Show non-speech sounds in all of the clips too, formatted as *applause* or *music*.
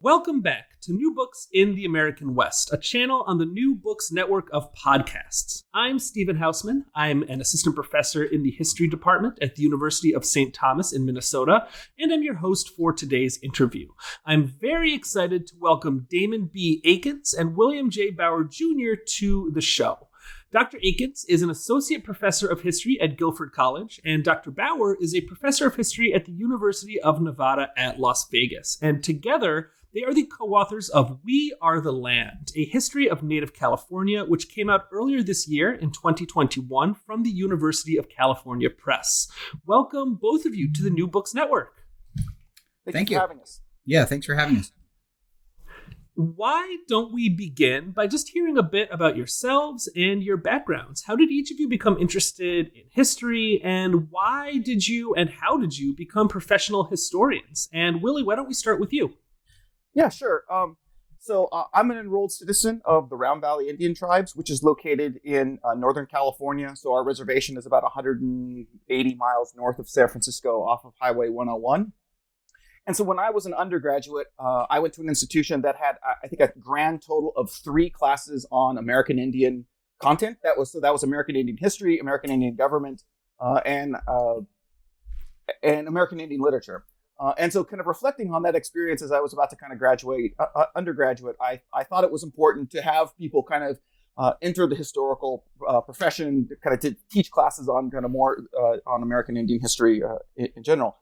Welcome back to New Books in the American West, a channel on the New Books network of podcasts. I'm Stephen Hausman. I'm an assistant professor in the history department at the University of St. Thomas in Minnesota, and I'm your host for today's interview. I'm very excited to welcome Damon B. Akins and William J. Bauer Jr. to the show. Dr. Akins is an associate professor of history at Guilford College, and Dr. Bauer is a professor of history at the University of Nevada at Las Vegas. And together, they are the co authors of We Are the Land, a history of Native California, which came out earlier this year in 2021 from the University of California Press. Welcome, both of you, to the New Books Network. Thank, Thank you for having us. Yeah, thanks for having us. Why don't we begin by just hearing a bit about yourselves and your backgrounds? How did each of you become interested in history, and why did you and how did you become professional historians? And Willie, why don't we start with you? Yeah, sure. Um, so uh, I'm an enrolled citizen of the Round Valley Indian Tribes, which is located in uh, Northern California. So our reservation is about 180 miles north of San Francisco off of Highway 101. And so when I was an undergraduate, uh, I went to an institution that had, I think, a grand total of three classes on American Indian content. That was so that was American Indian history, American Indian government, uh, and uh, and American Indian literature. Uh, and so, kind of reflecting on that experience as I was about to kind of graduate uh, uh, undergraduate, I, I thought it was important to have people kind of uh, enter the historical uh, profession, kind of to teach classes on kind of more uh, on American Indian history in, in, general.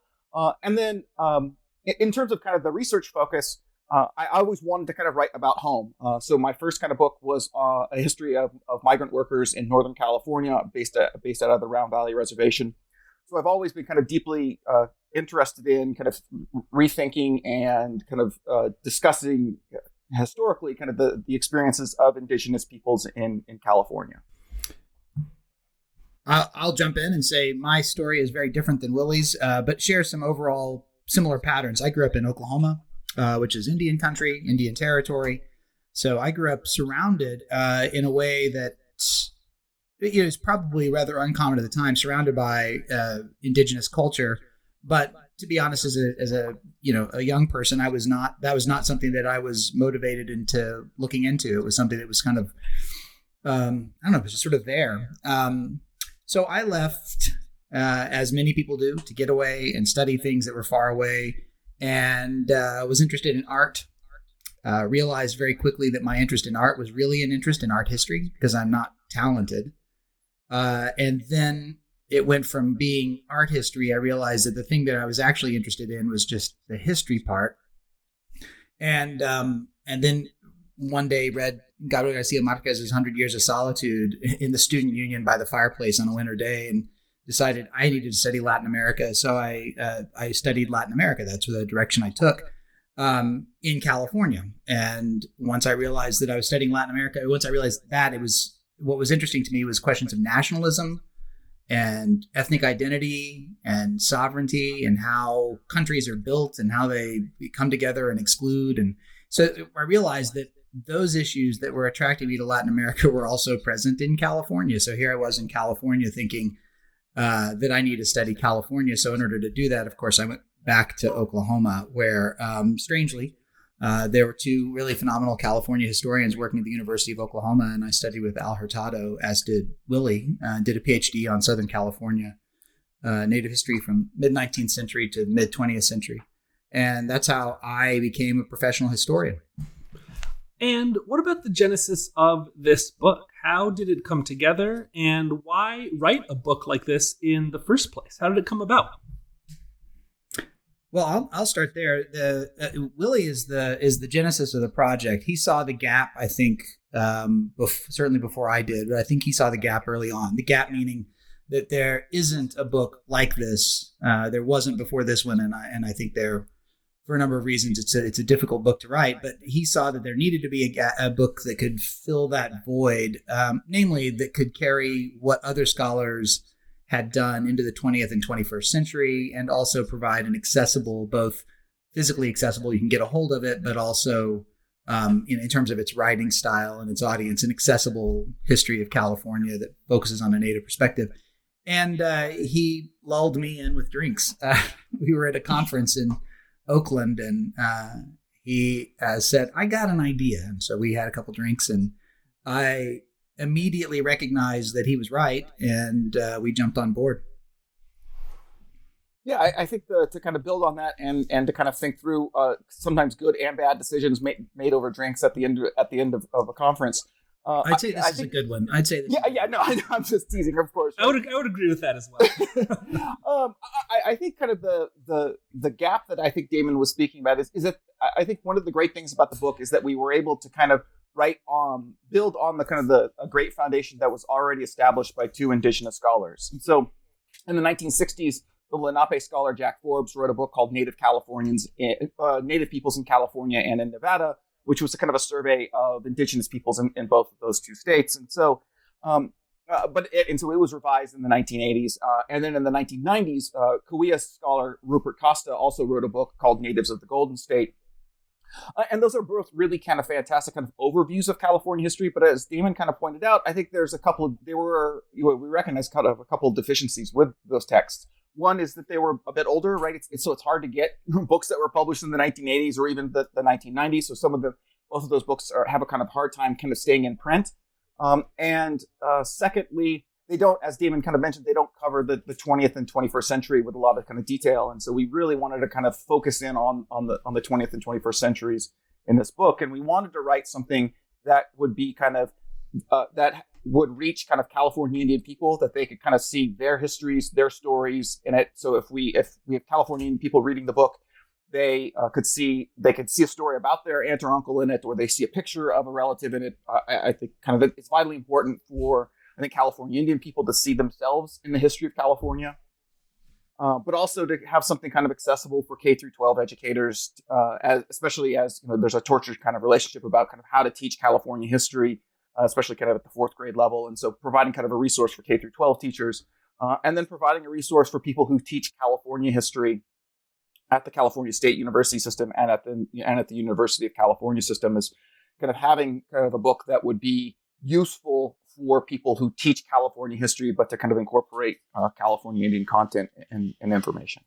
and then, um, in, terms of kind of the research focus, I, I, always wanted to kind of write about home. so my first kind of book was a history of, of migrant workers in Northern California, based at, based out of the Round Valley Reservation. So I've always been kind of deeply uh, interested in kind of rethinking and kind of uh, discussing historically kind of the, the experiences of indigenous peoples in, in California. I'll, jump in and say my story is very different than Willie's, uh, but shares some overall similar patterns. I grew up in Oklahoma, uh, which is Indian country, Indian territory. So I grew up surrounded uh, in a way that you know, is probably rather uncommon at the time, surrounded by uh, indigenous culture. But to be honest, as a as a you know a young person, I was not that was not something that I was motivated into looking into. It was something that was kind of um, I don't know, it was just sort of there. Um, so I left, uh, as many people do, to get away and study things that were far away, and uh, was interested in art. Uh, realized very quickly that my interest in art was really an interest in art history because I'm not talented. Uh, and then it went from being art history. I realized that the thing that I was actually interested in was just the history part. And um, and then one day read Gabriel Garcia Marquez's Hundred Years of Solitude in the student union by the fireplace on a winter day, and decided I needed to study Latin America. So I uh, I studied Latin America. That's the direction I took um, in California. And once I realized that I was studying Latin America, once I realized that it was what was interesting to me was questions of nationalism and ethnic identity and sovereignty and how countries are built and how they come together and exclude. And so I realized that those issues that were attracting me to Latin America *laughs* were also present in California. So here I was in California thinking uh, that I need to study California. So in order to do that, of course, I went back to Oklahoma, where um, strangely, uh, there were two really phenomenal California historians working at the University of Oklahoma, and I studied with Al Hurtado, as did Willie, uh, did a PhD on Southern California uh, Native history from mid 19th century to mid 20th century. And that's how I became a professional historian. And what about the genesis of this book? How did it come together, and why write a book like this in the first place? How did it come about? Well, I'll, I'll start there. The uh, Willie is the is the genesis of the project. He saw the gap, I think, um, bef- certainly before I did, but I think he saw the gap early on. The gap meaning that there isn't a book like this. Uh, there wasn't before this one, and I and I think there for a number of reasons, it's a it's a difficult book to write. But he saw that there needed to be a, a book that could fill that void, um, namely that could carry what other scholars had done into the 20th and 21st century, and also provide an accessible, both physically accessible, you can get a hold of it, but also um, in, in, terms of its writing style and its audience, an accessible history of California that focuses on a native perspective. And uh, he lulled me in with drinks. Uh, *laughs* we were at a conference in Oakland, and uh, he uh, said, "I got an idea." And so we had a couple drinks, and I immediately recognized that he was right, and uh, we jumped on board. Yeah, I, I think the, to kind of build on that and and to kind of think through uh, sometimes good and bad decisions made made over drinks at the end at the end of, of a conference. Uh, I'd say this I, is think, a good one. I'd say this. Yeah, yeah, no, *laughs* I, am just teasing, of course. I would, I would agree with that as well. *laughs* um, I, I, think kind of the the the gap that I think Damon was speaking about is is that I think one of the great things about the book is that we were able to kind of um build on the kind of the a great foundation that was already established by two indigenous scholars. And so, in the 1960s the Lenape scholar Jack Forbes wrote a book called Native Californians, uh, Native Peoples in California and in Nevada, which was a kind of a survey of indigenous peoples in, in both of those two states. And so, um, uh, but it, and so it was revised in the 1980s, uh, and then in the 1990s, uh, Cahuilla scholar Rupert Costo also wrote a book called Natives of the Golden State. Uh, and those are both really kind of fantastic kind of overviews of California history. But as Damon kind of pointed out, I think there's a couple of, there were, you know, we recognize kind of a couple of deficiencies with those texts. One is that they were a bit older, right? It's, it's, so it's hard to get *laughs* books that were published in the 1980s or even the, the 1990s. So some of the both of those books are, have a kind of hard time kind of staying in print. Um, and uh, secondly, they don't, as Damon kind of mentioned, they don't cover the, the 20th and 21st century with a lot of kind of detail. And so we really wanted to kind of focus in on on the on the 20th and 21st centuries in this book, and we wanted to write something that would be kind of uh, that would reach kind of California Indian people that they could kind of see their histories, their stories in it. So if we if we have California Indian people reading the book, they uh, could see they could see a story about their aunt or uncle in it, or they see a picture of a relative in it. I, I, think kind of it's vitally important for I think California Indian people to see themselves in the history of California. Uh, but also to have something kind of accessible for K through 12 educators, uh, as, especially as you know, there's a tortured kind of relationship about kind of how to teach California history uh, especially kind of at the fourth grade level. And so providing kind of a resource for K through 12 teachers, uh, and then providing a resource for people who teach California history at the California State University system and at the and at the University of California system is kind of having kind of a book that would be useful for people who teach California history, but to kind of incorporate uh, California Indian content and, and information.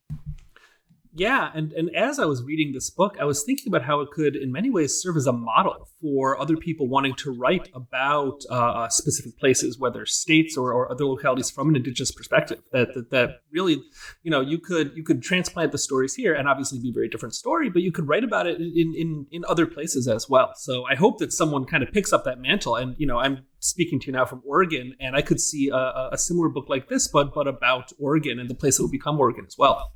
Yeah, and, and as I was reading this book, I was thinking about how it could, in many ways, serve as a model for other people wanting to write about uh, uh, specific places, whether states or, or other localities, from an indigenous perspective. That, that that really, you know, you could you could transplant the stories here, and obviously be a very different story, but you could write about it in in in other places as well. So I hope that someone kind of picks up that mantle, and you know, I'm speaking to you now from Oregon, and I could see a, a similar book like this, but but about Oregon and the place that would become Oregon as well.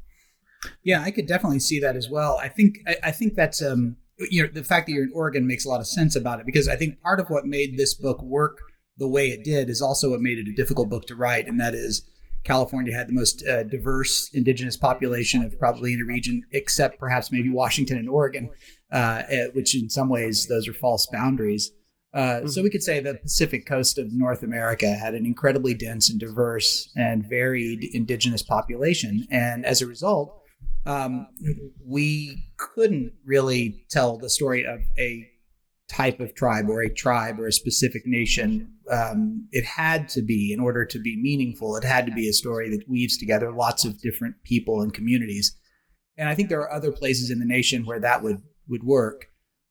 Yeah, I could definitely see that as well. I think I, I think that's um you know the fact that you're in Oregon makes a lot of sense about it because I think part of what made this book work the way it did is also what made it a difficult book to write, and that is California had the most uh, diverse indigenous population of probably any region, except perhaps maybe Washington and Oregon, uh, which in some ways those are false boundaries. Uh, so we could say the Pacific coast of North America had an incredibly dense and diverse and varied indigenous population, and as a result, um, we couldn't really tell the story of a type of tribe or a tribe or a specific nation. Um, it had to be, in order to be meaningful, it had to be a story that weaves together lots of different people and communities. And I think there are other places in the nation where that would would work.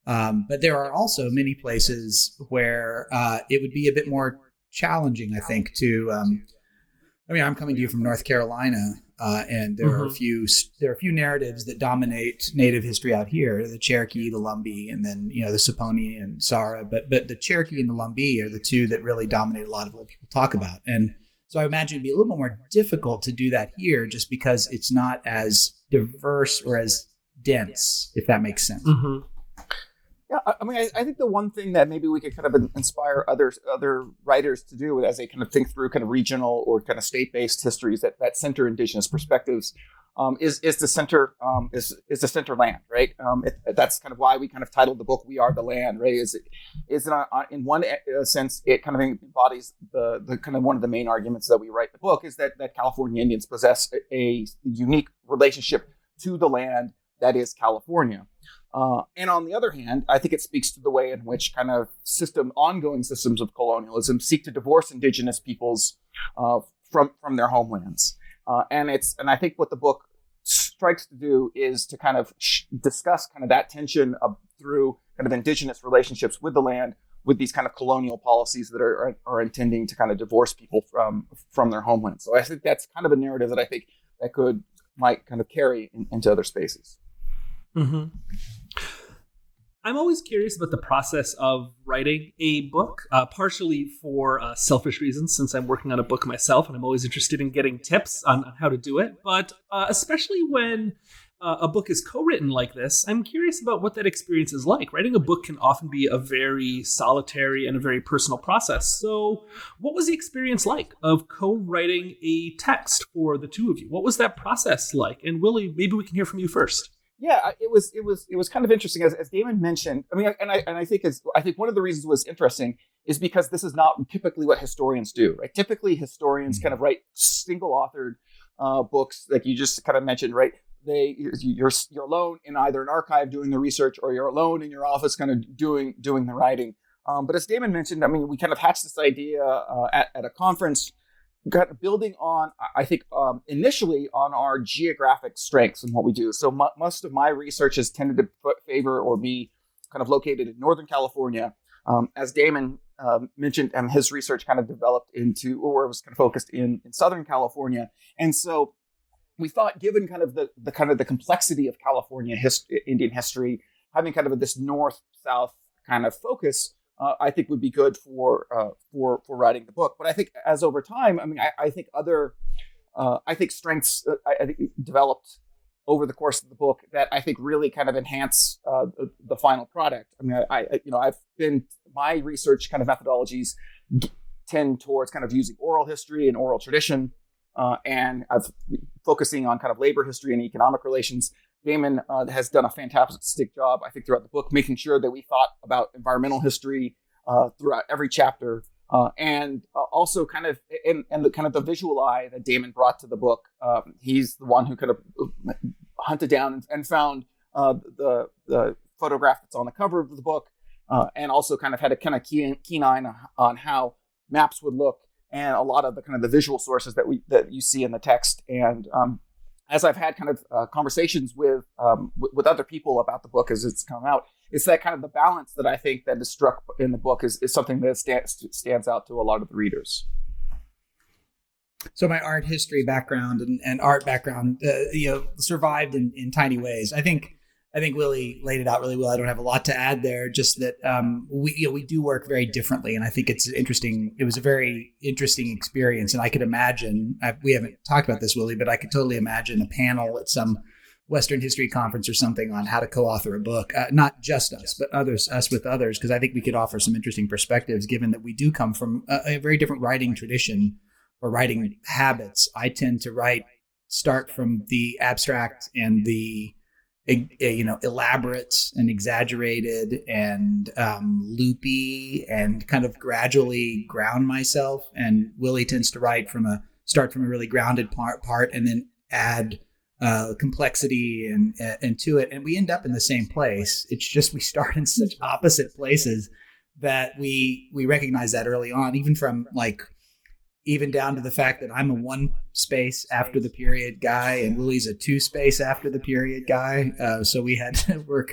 Um, but there are also many places where uh, it would be a bit more challenging, I think, to. Um, I mean, I'm coming to you from North Carolina, uh, and there mm-hmm. are a few there are a few narratives that dominate Native history out here: the Cherokee, the Lumbee, and then you know the Saponi and Sara. But but the Cherokee and the Lumbee are the two that really dominate a lot of what people talk about. And so I imagine it'd be a little bit more difficult to do that here, just because it's not as diverse or as dense, if that makes sense. Mm-hmm. Yeah, I mean, I, I, think the one thing that maybe we could kind of inspire other other writers to do as they kind of think through kind of regional or kind of state based histories that, that center indigenous perspectives. um, is is the center um, is is the center land, right? Um, it, that's kind of why we kind of titled the book "We Are the Land," right? Is it is it uh, in one uh, sense it kind of embodies the the kind of one of the main arguments that we write the book is that that California Indians possess a, a unique relationship to the land that is California. Uh, and on the other hand, I think it speaks to the way in which kind of system, ongoing systems of colonialism seek to divorce indigenous peoples uh, from from their homelands. Uh, and it's and I think what the book strikes to do is to kind of sh- discuss kind of that tension of, through kind of indigenous relationships with the land, with these kind of colonial policies that are, are, are intending to kind of divorce people from from their homeland. So I think that's kind of a narrative that I think that could might kind of carry in, into other spaces. Mm-hmm. I'm always curious about the process of writing a book, uh, partially for uh, selfish reasons, since I'm working on a book myself and I'm always interested in getting tips on, on how to do it. But uh, especially when uh, a book is co written like this, I'm curious about what that experience is like. Writing a book can often be a very solitary and a very personal process. So, what was the experience like of co writing a text for the two of you? What was that process like? And Willie, maybe we can hear from you first yeah, it was it was it was kind of interesting as, as Damon mentioned. I mean, and I and I think is I think one of the reasons was interesting is because this is not typically what historians do. Right? Typically, historians mm-hmm. kind of write single authored uh, books, like you just kind of mentioned. Right? They you're you're alone in either an archive doing the research, or you're alone in your office, kind of doing doing the writing. Um, but as Damon mentioned, I mean, we kind of hatched this idea uh, at, at a conference kind of building on, I think, um, initially on our geographic strengths and what we do. So m- most of my research has tended to favor or be kind of located in Northern California. Um, as Damon um, mentioned, um, his research kind of developed into, or was kind of focused in, in Southern California. And so we thought, given kind of the, the kind of the complexity of California hist- Indian history, having kind of this north-south kind of focus, uh, I think would be good for uh, for for writing the book. But I think as over time, I mean, I, I think other, uh, I think strengths uh, I, I, think developed over the course of the book that I think really kind of enhance uh, the, the, final product. I mean, I, I, you know I've been my research kind of methodologies tend towards kind of using oral history and oral tradition, uh, and I've focusing on kind of labor history and economic relations. Damon uh, has done a fantastic job, I think, throughout the book, making sure that we thought about environmental history uh, throughout every chapter, uh, and uh, also kind of and, and the kind of the visual eye that Damon brought to the book. Um, he's the one who kind of uh, hunted down and, found uh, the the photograph that's on the cover of the book, and also kind of had a kind of keen, keen eye on, on how maps would look and a lot of the kind of the visual sources that we that you see in the text and um, as I've had kind of uh, conversations with, um, w- with other people about the book as it's come out, it's that kind of the balance that I think that is struck in the book is, is something that stands stands out to a lot of the readers. So my art history background and, and art background, uh, you know, survived in, in tiny ways. I think I think Willie laid it out really well. I don't have a lot to add there. Just that um, we you know, we do work very differently, and I think it's interesting. It was a very interesting experience, and I could imagine. I, we haven't talked about this, Willie, but I could totally imagine a panel at some Western History Conference or something on how to co-author a book. Uh, not just us, but others, us with others, because I think we could offer some interesting perspectives, given that we do come from a, a very different writing tradition or writing habits. I tend to write start from the abstract and the you know elaborate and exaggerated and um, loopy and kind of gradually ground myself. And willie tends to write from a start from a really grounded part, part and then add uh, complexity and and to it. And we end up in the same place. It's just we start in such *laughs* opposite places that we we recognize that early on even from like even down to the fact that I'm a one space after the period guy and Willie's a two space after the period guy. Uh, so we had to *laughs* work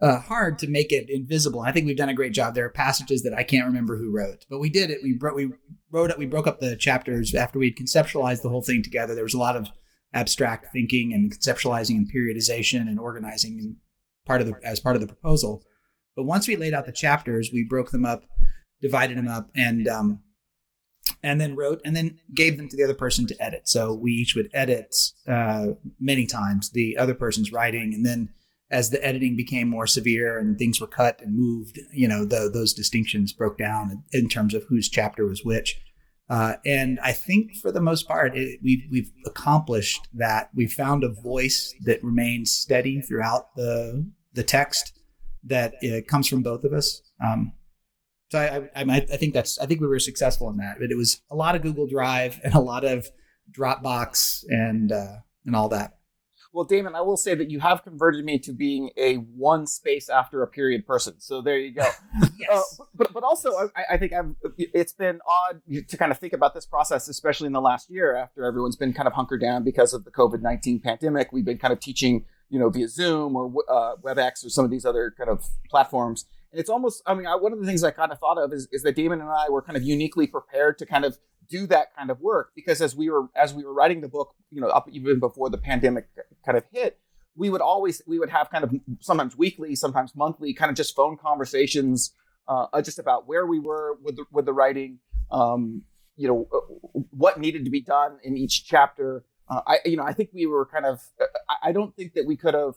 uh, hard to make it invisible. I think we've done a great job. There are passages that I can't remember who wrote, but we did it. We broke we wrote it. We broke up the chapters after we'd conceptualized the whole thing together. There was a lot of abstract thinking and conceptualizing and periodization and organizing part of the as part of the proposal. But once we laid out the chapters, we broke them up, divided them up, and um, and then wrote and then gave them to the other person to edit. So we each would edit uh, many times the other person's writing, and then as the editing became more severe and things were cut and moved, you know, the, those distinctions broke down in terms of whose chapter was which. Uh, and I think for the most part, it, we've we've accomplished that. We found a voice that remains steady throughout the the text that uh, comes from both of us. Um, so I, I, I think that's I think we were successful in that. But it was a lot of Google Drive and a lot of Dropbox and uh, and all that. Well, Damon, I will say that you have converted me to being a one space after a period person. So there you go. *laughs* yes. Uh, but but also, I, I think I've, it's been odd to kind of think about this process, especially in the last year after everyone's been kind of hunkered down because of the COVID nineteen pandemic. We've been kind of teaching, you know, via Zoom or uh, WebEx or some of these other kind of platforms. And it's almost, I mean, I, one of the things I kind of thought of is, is that Damon and I were kind of uniquely prepared to kind of do that kind of work because as we were as we were writing the book, you know, up even before the pandemic kind of hit, we would always we would have kind of sometimes weekly, sometimes monthly, kind of just phone conversations uh, uh just about where we were with the, with the writing, um, you know, uh, what needed to be done in each chapter. Uh, I you know I think we were kind of I, I don't think that we could have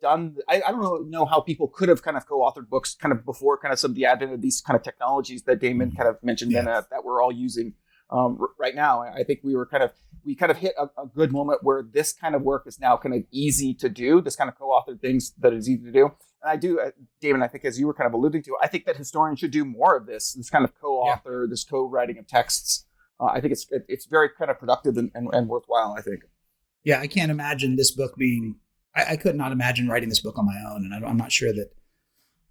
done I, I, don't know, know how people could have kind of co-authored books kind of before kind of some of the advent of these kind of technologies that Damon mm-hmm. kind of mentioned yeah. and uh, that we're all using um, r- right now. I think we were kind of we kind of hit a, a, good moment where this kind of work is now kind of easy to do. This kind of co-authored things that is easy to do. And I do, uh, David. I think as you were kind of alluding to, I think that historians should do more of this. This kind of co-author, yeah. this co-writing of texts. Uh, I think it's it, it's very kind of productive and, and, and, worthwhile. I think. Yeah, I can't imagine this book being. I, I could not imagine writing this book on my own, and I am not sure that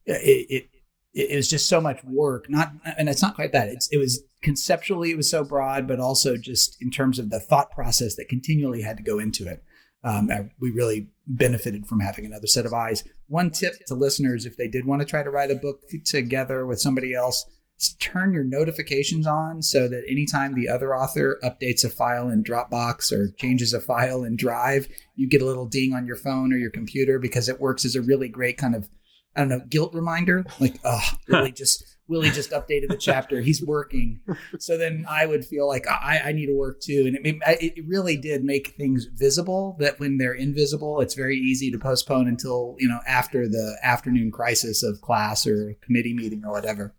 it, it it was just so much work. Not, and it's not quite that. It's it was conceptually it was so broad, but also just in terms of the thought process that continually had to go into it. Um, we really benefited from having another set of eyes. One tip to listeners, if they did want to try to write a book together with somebody else, turn your notifications on so that anytime the other author updates a file in Dropbox or changes a file in Drive, you get a little ding on your phone or your computer because it works as a really great kind of I don't know, guilt reminder. Like, oh, *laughs* Willie just Willie just updated the chapter. He's working. So then I would feel like I, I need to work too. And it, it really did make things visible that when they're invisible, it's very easy to postpone until, you know, after the afternoon crisis of class or committee meeting or whatever.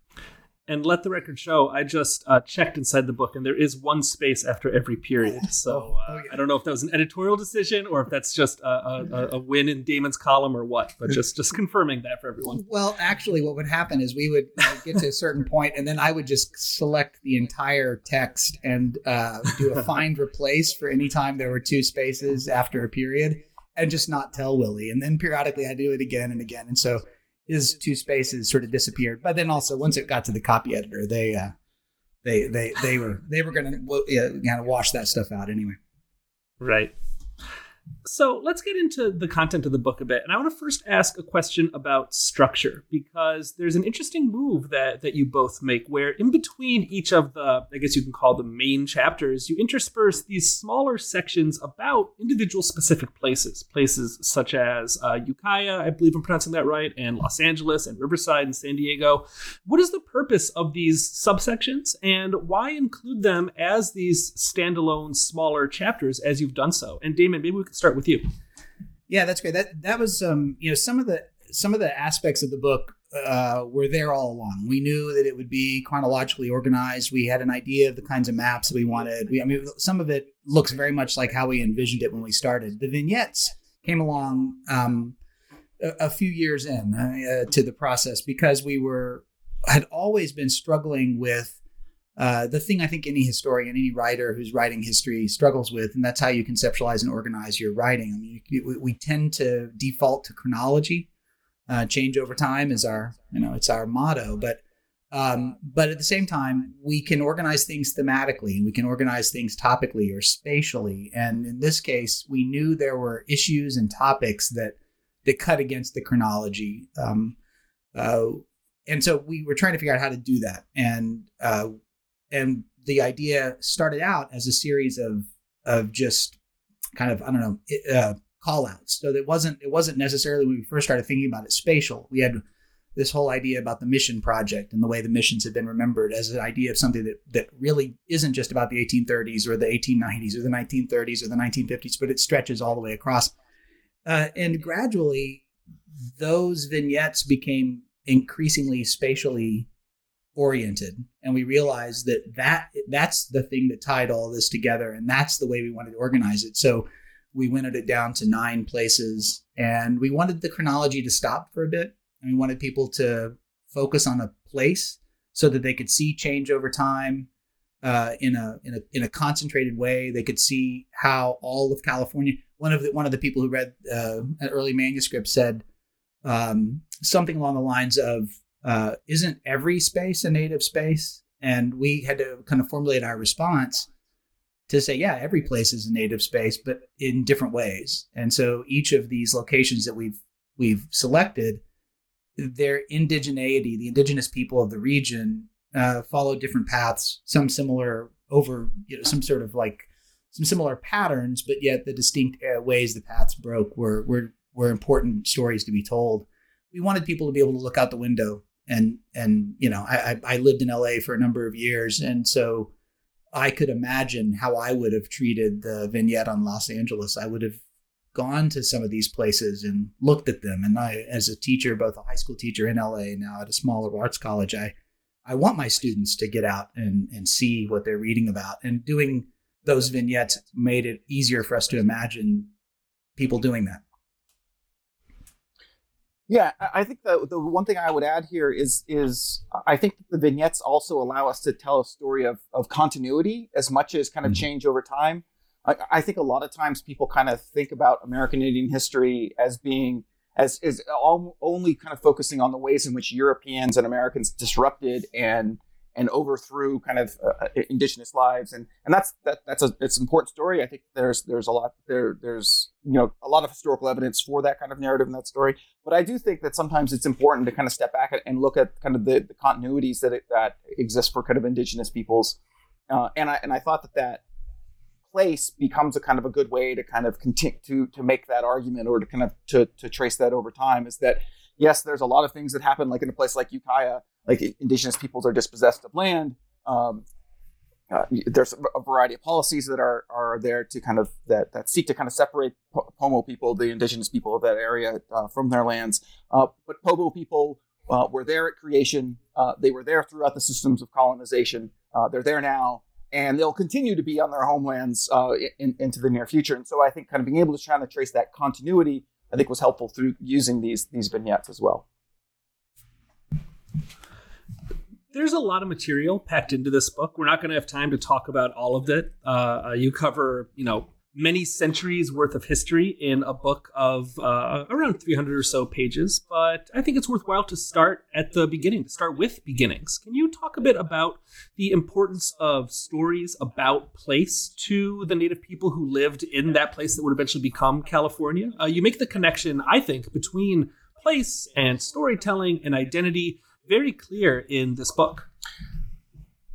And let the record show, I just uh, checked inside the book, and there is one space after every period. *laughs* So uh, oh, yeah. I don't know if that was an editorial decision or if that's just a, a, a, win in Damon's column or what. But just just confirming that for everyone. Well, actually, what would happen is we would get to a certain point, and then I would just select the entire text and uh, do a *laughs* find replace for any time there were two spaces after a period, and just not tell Willie. And then periodically, I do it again and again, and so his two spaces sort of disappeared. But then also once it got to the copy editor, they uh, they they they were they were going to yeah, kind of wash that stuff out anyway. Right. So let's get into the content of the book a bit. And I want to first ask a question about structure because there's an interesting move that, that you both make where in between each of the, I guess you can call them main chapters, you intersperse these smaller sections about individual specific places. Places such as uh, Ukiah, I believe I'm pronouncing that right, and Los Angeles and Riverside and San Diego. What is the purpose of these subsections and why include them as these standalone smaller chapters as you've done so? And Damon, maybe we could start with you. Yeah, that's great. That that was um, you know, some of the some of the aspects of the book uh, were there all along. We knew that it would be chronologically organized. We had an idea of the kinds of maps that we wanted. We, I mean, some of it looks very much like how we envisioned it when we started. The vignettes came along um, a, a, few years in uh, to the process because we were had always been struggling with uh, the thing I think any historian, any writer who's writing history struggles with, and that's how you conceptualize and organize your writing. I mean, you, we tend to default to chronology. Uh, change over time is our, you know, it's our motto. But, um, but at the same time, we can organize things thematically, and we can organize things topically or spatially. And in this case, we knew there were issues and topics that that cut against the chronology. Um, uh, and so we were trying to figure out how to do that. And uh, and the idea started out as a series of of just kind of I don't know uh, call outs. So it wasn't it wasn't necessarily when we first started thinking about it spatial. We had this whole idea about the mission project and the way the missions have been remembered as an idea of something that that really isn't just about the 1830s or the 1890s or the 1930s or the 1950s, but it stretches all the way across. Uh, and gradually, those vignettes became increasingly spatially oriented and we realized that that that's the thing that tied all this together and that's the way we wanted to organize it so we winnowed it down to nine places and we wanted the chronology to stop for a bit and we wanted people to focus on a place so that they could see change over time uh, in a in a in a concentrated way. They could see how all of California. One of the one of the people who read uh, an early manuscript said um, something along the lines of uh, isn't every space a native space? And we had to kind of formulate our response to say, yeah, every place is a native space, but in different ways. And so each of these locations that we've we've selected, their indigeneity, the indigenous people of the region, uh, follow different paths, some similar over, you know, some sort of like some similar patterns, but yet the distinct uh, ways the paths broke were were were important stories to be told. We wanted people to be able to look out the window and and you know I, I lived in LA for a number of years, and so I could imagine how I would have treated the vignette on Los Angeles. I would have gone to some of these places and looked at them. And I, as a teacher, both a high school teacher in LA now at a smaller arts college, I I want my students to get out and and see what they're reading about. And doing those vignettes made it easier for us to imagine people doing that. Yeah, I think the the one thing I would add here is is I think the vignettes also allow us to tell a story of of continuity as much as kind of mm-hmm. change over time. I, I, think a lot of times people kind of think about American Indian history as being as is all, only kind of focusing on the ways in which Europeans and Americans disrupted and and overthrew kind of uh, uh, indigenous lives. And and that's that that's a it's an important story. I think there's there's a lot there there's you know a lot of historical evidence for that kind of narrative in that story. But i do think that sometimes it's important to kind of step back and look at kind of the, the continuities that it, that exist for kind of indigenous peoples. Uh, and i and i thought that that place becomes a kind of a good way to kind of continue to to make that argument or to kind of to to trace that over time is that yes there's a lot of things that happen like in a place like ukiah like indigenous peoples are dispossessed of land. Um, uh, there's a variety of policies that are are there to kind of that that seek to kind of separate Pomo people, the indigenous people of that area, uh, from their lands. Uh, but Pomo people uh, were there at creation. Uh, they were there throughout the systems of colonization. Uh, they're there now, and they'll continue to be on their homelands in, into the near future. And so I think kind of being able to try to trace that continuity, I think, was helpful through using these these vignettes as well there's a lot of material packed into this book. We're not going to have time to talk about all of it. Uh, you cover, you know, many centuries worth of history in a book of uh, around 300 or so pages. But I think it's worthwhile to start at the beginning, to start with beginnings. Can you talk a bit about the importance of stories about place to the native people who lived in that place that would eventually become California? Uh, you make the connection, I think, between place and storytelling and identity very clear in this book.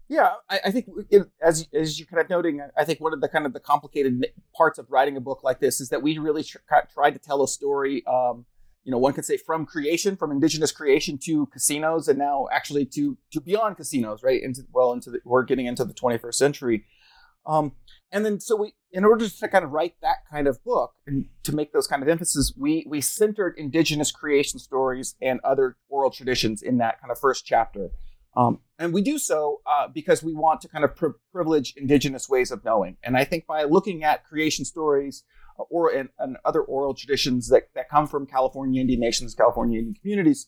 Yeah, I, I think it, as as you're kind of noting, I think one of the kind of the complicated parts of writing a book like this is that we really tr- tried to tell a story. Um, you know, one could say from creation, from indigenous creation to casinos, and now actually to to beyond casinos, right? Into well, into the, we're getting into the 21st century. Um, and then so we in order to kind of write that kind of book and to make those kind of emphasis we we centered indigenous creation stories and other oral traditions in that kind of first chapter. Um, and we do so uh, because we want to kind of pri- privilege indigenous ways of knowing. And i think by looking at creation stories uh, or and, and other oral traditions that, that come from california indian nations california indian communities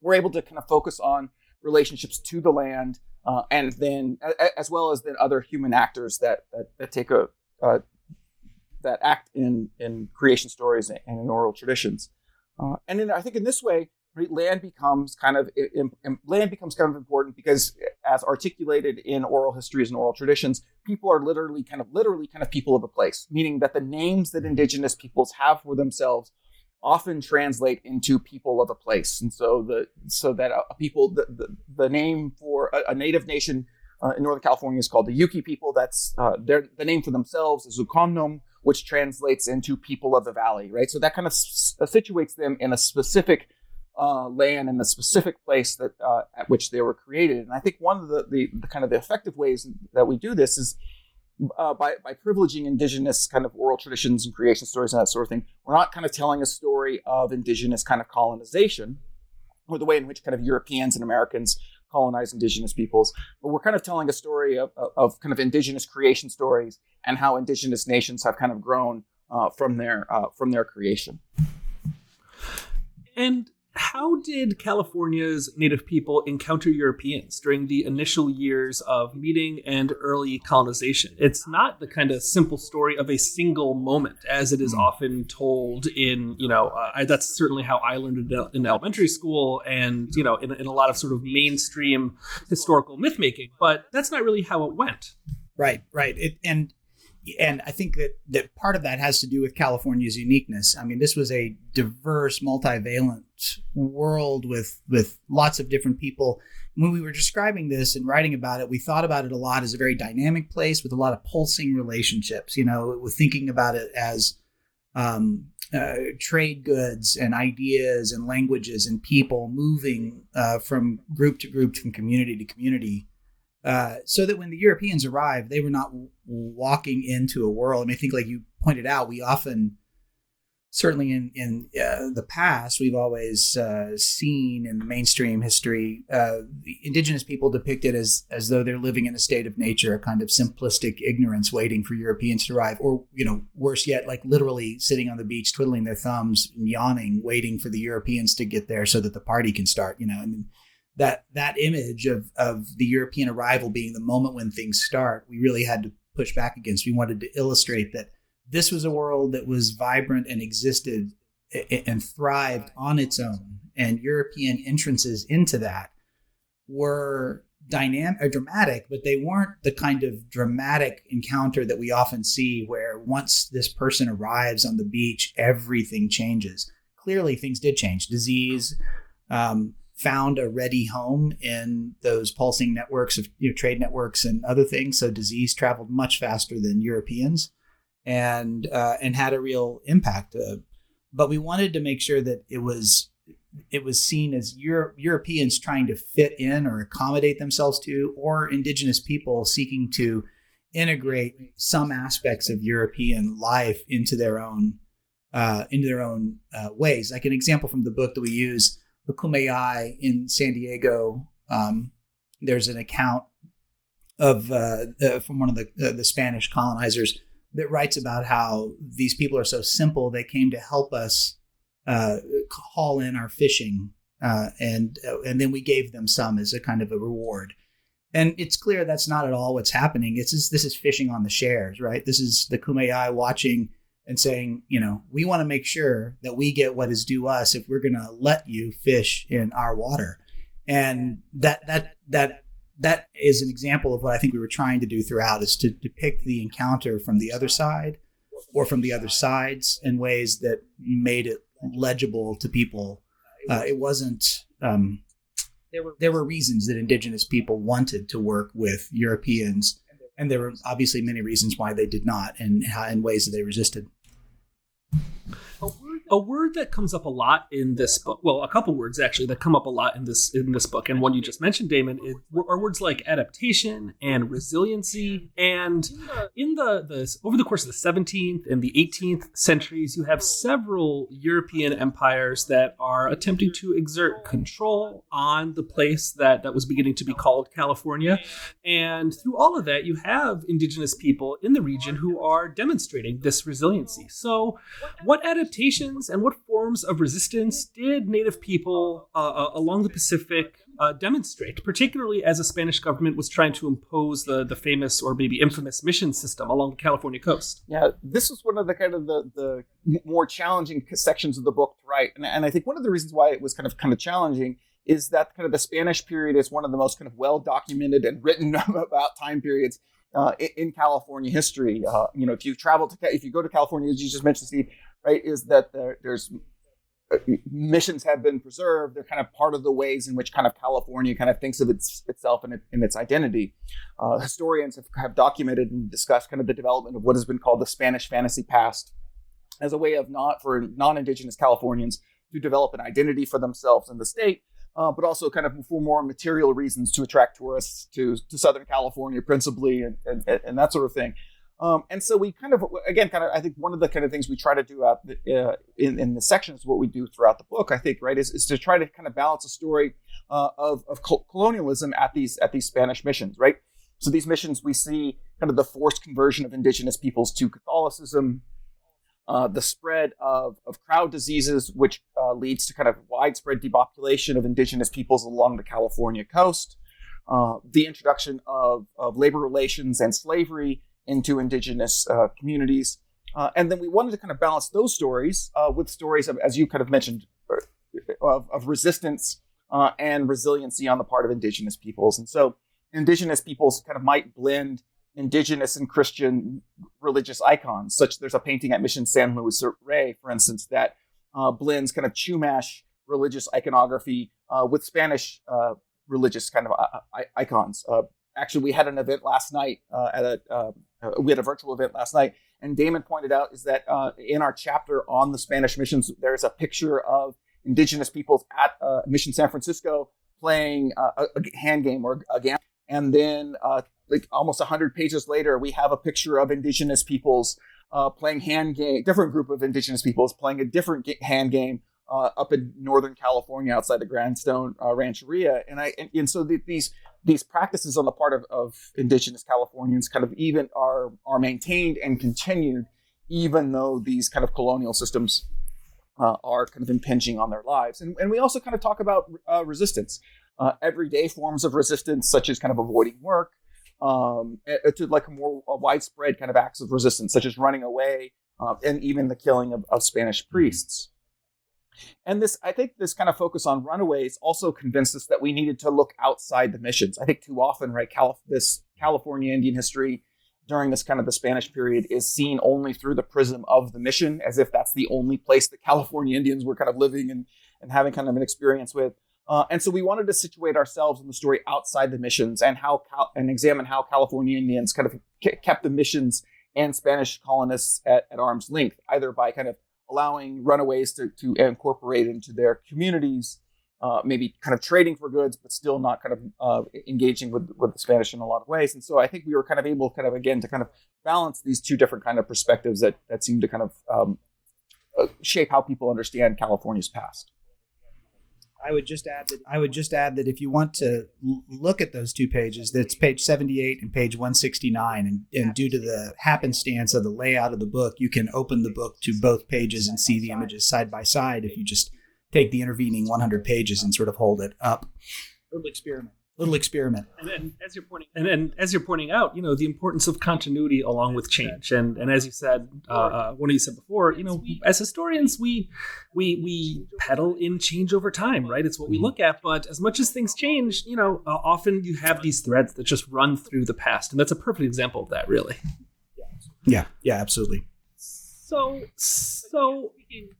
we're able to kind of focus on relationships to the land uh, and then as well as then other human actors that that, that take a uh, that act in in creation stories and in oral traditions. Uh, and then I think in this way, land becomes kind of in, in, land becomes kind of important because as articulated in oral histories and oral traditions, people are literally kind of literally kind of people of a place, meaning that the names that indigenous peoples have for themselves often translate into people of a place. And so the so that a, people the, the, the name for a, a native nation uh, in Northern California is called the Yuki people. That's uh, their the name for themselves is Ukomnom, which translates into people of the valley, right? So that kind of s- uh, situates them in a specific uh, land and a specific place that uh, at which they were created. And I think one of the, the, the kind of the effective ways that we do this is uh, by, by privileging indigenous kind of oral traditions and creation stories and that sort of thing. We're not kind of telling a story of indigenous kind of colonization or the way in which kind of Europeans and Americans colonize indigenous peoples. But we're kind of telling a story of, of, of kind of indigenous creation stories and how indigenous nations have kind of grown uh, from their uh, from their creation. And how did California's native people encounter Europeans during the initial years of meeting and early colonization? It's not the kind of simple story of a single moment, as it is often told in, you know, uh, I, that's certainly how I learned it in elementary school and, you know, in, in a lot of sort of mainstream historical myth making. But that's not really how it went. Right, right. It, and and I think that that part of that has to do with California's uniqueness. I mean, this was a diverse, multivalent world with with lots of different people. When we were describing this and writing about it, we thought about it a lot as a very dynamic place with a lot of pulsing relationships. You know, we're thinking about it as um, uh, trade goods and ideas and languages and people moving uh, from group to group, from community to community uh, so that when the Europeans arrived, they were not w- walking into a world. I mean, I think, like you pointed out, we often, certainly in in uh, the past, we've always uh, seen in mainstream history uh, indigenous people depicted as as though they're living in a state of nature, a kind of simplistic ignorance, waiting for Europeans to arrive, or you know, worse yet, like literally sitting on the beach, twiddling their thumbs, and yawning, waiting for the Europeans to get there so that the party can start. You know, and that that image of of the European arrival being the moment when things start, we really had to push back against. We wanted to illustrate that this was a world that was vibrant and existed and thrived on its own, and European entrances into that were dynamic or dramatic, but they weren't the kind of dramatic encounter that we often see where once this person arrives on the beach, everything changes. Clearly, things did change. Disease, um, found a ready home in those pulsing networks of you know, trade networks and other things. So disease traveled much faster than Europeans, and uh, and had a real impact. Uh, but we wanted to make sure that it was it was seen as Euro- Europeans trying to fit in or accommodate themselves to, or indigenous people seeking to integrate some aspects of European life into their own uh, into their own uh, ways. Like an example from the book that we use the Kumeyaay in San Diego. Um, there's an account of uh, uh, from one of the uh, the Spanish colonizers that writes about how these people are so simple. They came to help us uh, haul in our fishing, uh, and uh, and then we gave them some as a kind of a reward. And it's clear that's not at all what's happening. It's just, this is fishing on the shares, right? This is the Kumeyaay watching and saying, you know, we want to make sure that we get what is due us if we're going to let you fish in our water. And that that that that is an example of what I think we were trying to do throughout is to depict the encounter from the other side or from the other sides in ways that made it legible to people. Uh, it wasn't. Um, there were there were reasons that indigenous people wanted to work with Europeans and there were obviously many reasons why they did not and in ways that they resisted a word that comes up a lot in this book well a couple words actually that come up a lot in this in this book and one you just mentioned damon is, are words like adaptation and resiliency. And in the, the over the course of the 17th and the 18th centuries you have several european empires that are attempting to exert control on the place that that was beginning to be called california. And through all of that you have indigenous people in the region who are demonstrating this resiliency. So what adaptations and what forms of resistance did Native people uh, uh, along the Pacific uh, demonstrate, particularly as the Spanish government was trying to impose the, the famous or maybe infamous mission system along the California coast? Yeah, this was one of the kind of the, the more challenging sections of the book to write. And, and I think one of the reasons why it was kind of kind of challenging is that kind of the Spanish period is one of the most kind of well documented and written *laughs* about time periods uh, in, California history. Uh, you know, if you travel to, if you go to California, as you just mentioned, Steve, right, is that there, there's uh, missions have been preserved. They're kind of part of the ways in which kind of California kind of thinks of its, itself and, it, and its identity. Uh, historians have, have documented and discussed kind of the development of what has been called the Spanish fantasy past as a way of not for non-indigenous Californians to develop an identity for themselves in the state, uh, but also kind of for more material reasons to attract tourists to, to Southern California principally and, and, and that sort of thing. Um, and so we kind of, again, kind of, I think one of the kind of things we try to do out the, uh, in, in the sections, what we do throughout the book, I think, right, is, is to try to kind of balance a story uh, of, of colonialism at these at these Spanish missions, right? So these missions, we see kind of the forced conversion of indigenous peoples to Catholicism, uh, the spread of, of crowd diseases, which uh, leads to kind of widespread depopulation of indigenous peoples along the California coast, uh, the introduction of, of labor relations and slavery into indigenous uh, communities. Uh, and then we wanted to kind of balance those stories uh, with stories of, as you kind of mentioned, of, of resistance and resiliency on the part of indigenous peoples. And so indigenous peoples kind of might blend indigenous and Christian religious icons. Such there's a painting at Mission San Luis Rey, for instance, that uh, blends kind of Chumash religious iconography uh, with Spanish uh, religious kind of uh, icons. Uh, actually, we had an event last night uh, at a we had a virtual event last night, and Damon pointed out is that in our chapter on the Spanish missions, there's a picture of indigenous peoples at Mission San Francisco playing a, a hand game or a game. And then uh, like almost 100 pages later we have a picture of indigenous peoples uh, playing hand game different group of indigenous peoples playing a different hand game uh, up in northern california outside the Grindstone uh, rancheria and i and, and so the, these these practices on the part of, of indigenous californians kind of even are are maintained and continued even though these kind of colonial systems uh, are kind of impinging on their lives. And, and we also kind of talk about uh, resistance uh, everyday forms of resistance, such as kind of avoiding work, um, to like a more a widespread kind of acts of resistance, such as running away, uh, and even the killing of, of Spanish priests. And this, I think, this kind of focus on runaways also convinced us that we needed to look outside the missions. I think too often, right, Calif- this California Indian history during this kind of the Spanish period is seen only through the prism of the mission, as if that's the only place that California Indians were kind of living and, and having kind of an experience with. Uh, and so we wanted to situate ourselves in the story outside the missions and how Cal- and examine how California Indians kind of kept the missions and Spanish colonists at, at, arm's length, either by kind of allowing runaways to, to incorporate into their communities, uh, maybe kind of trading for goods, but still not kind of uh, engaging with, with the Spanish in a lot of ways. And so I think we were kind of able, kind of again, to kind of balance these two different kind of perspectives that that seem to kind of um, uh, shape how people understand California's past. I would just add that I would just add that if you want to look at those two pages, that's page 78 and page 169, and, and due to the happenstance of the layout of the book, you can open the book to both pages and see the images side by side if you just take the intervening 100 pages and sort of hold it up. Little experiment little experiment. And, and as you're pointing, and, and, as you're pointing out, you know the importance of continuity along with change. And and as you said, uh, uh, one of you said before, you know, as historians, we we we peddle in change over time, right? It's what we mm-hmm. look at. But as much as things change, you know, uh, often you have these threads that just run through the past, and that's a perfect example of that, really. Yeah, yeah, absolutely. So, so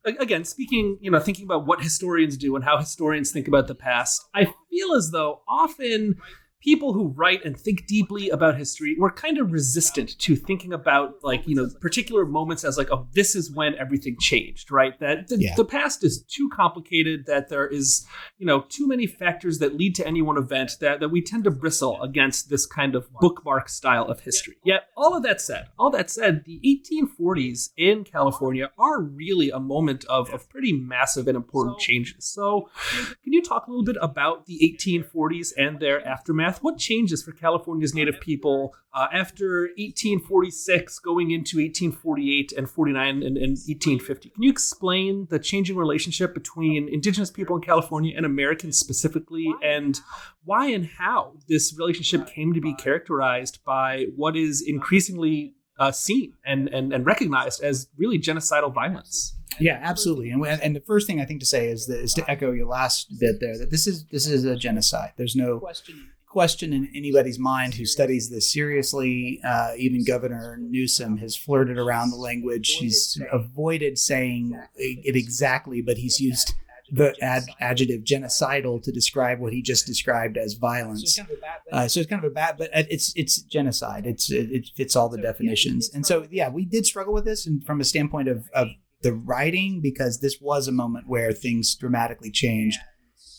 again, speaking, you know, thinking about what historians do and how historians think about the past, I feel as though often people who write and think deeply about history were kind of resistant to thinking about like you know particular moments as like oh this is when everything changed right? That the, yeah. the, past is too complicated that there is you know too many factors that lead to any one event that, that we tend to bristle against this kind of bookmark style of history. Yet all of that said all that said the 1840s in california are really a moment of, of pretty massive and important changes. So can you talk a little bit about the 1840s and their aftermath what changes for California's native people uh, after 1846 going into 1848 and 49 and, and 1850? Can you explain the changing relationship between indigenous people in California and Americans specifically, and why and how this relationship came to be characterized by what is increasingly uh, seen and, and, and recognized as really genocidal violence? Yeah, absolutely. And and the first thing I think to say is that is to echo your last bit there that this is this is a genocide. There's no question in anybody's mind who studies this seriously. Uh, even Governor Newsom has flirted around the language. He's avoided saying it exactly, but he's used the ad- adjective genocidal to describe what he just described as violence. Uh, so it's kind of a bad, but it's it's genocide. It's it, fits all the definitions. And so yeah, we did struggle with this, and from a standpoint of of the writing, because this was a moment where things dramatically changed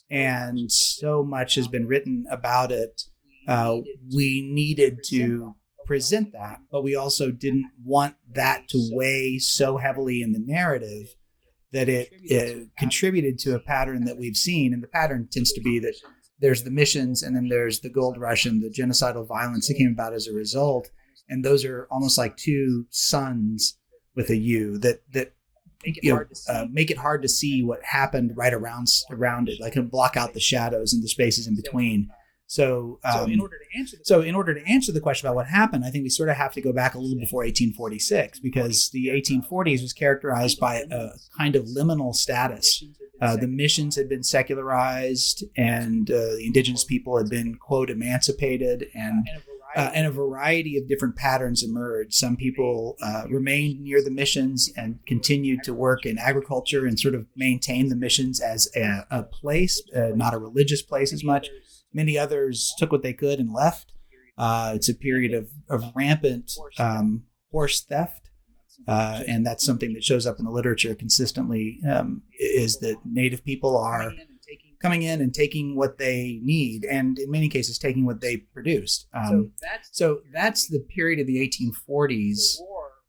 and so much has been written about it. Uh, we needed to present that, but we also didn't want that to weigh so heavily in the narrative that it, it, contributed to a pattern that we've seen. And the pattern tends to be that there's the missions and then there's the gold rush and the genocidal violence that came about as a result. And those are almost like two suns with a U that, that make it, you know, uh, make it hard to see what happened right around around it, like block out the shadows and the spaces in between. So, um, so in order to answer the so in order to answer the question about what happened, I think we sort of have to go back a little before 1846 because the 1840s was characterized by a kind of liminal status. Uh, the missions had been secularized, and uh, the indigenous people had been quote emancipated, and uh, and a variety of different patterns emerged. Some people uh, remained near the missions and continued to work in agriculture and sort of maintain the missions as a, a place, uh, not a religious place as much. Many others took what they could and left. Uh, it's a period of, of rampant um, horse theft. Uh, and that's something that shows up in the literature consistently um, is that native people are coming in and taking what they need and in many cases taking what they produced. Um, so that's the period of the 1840s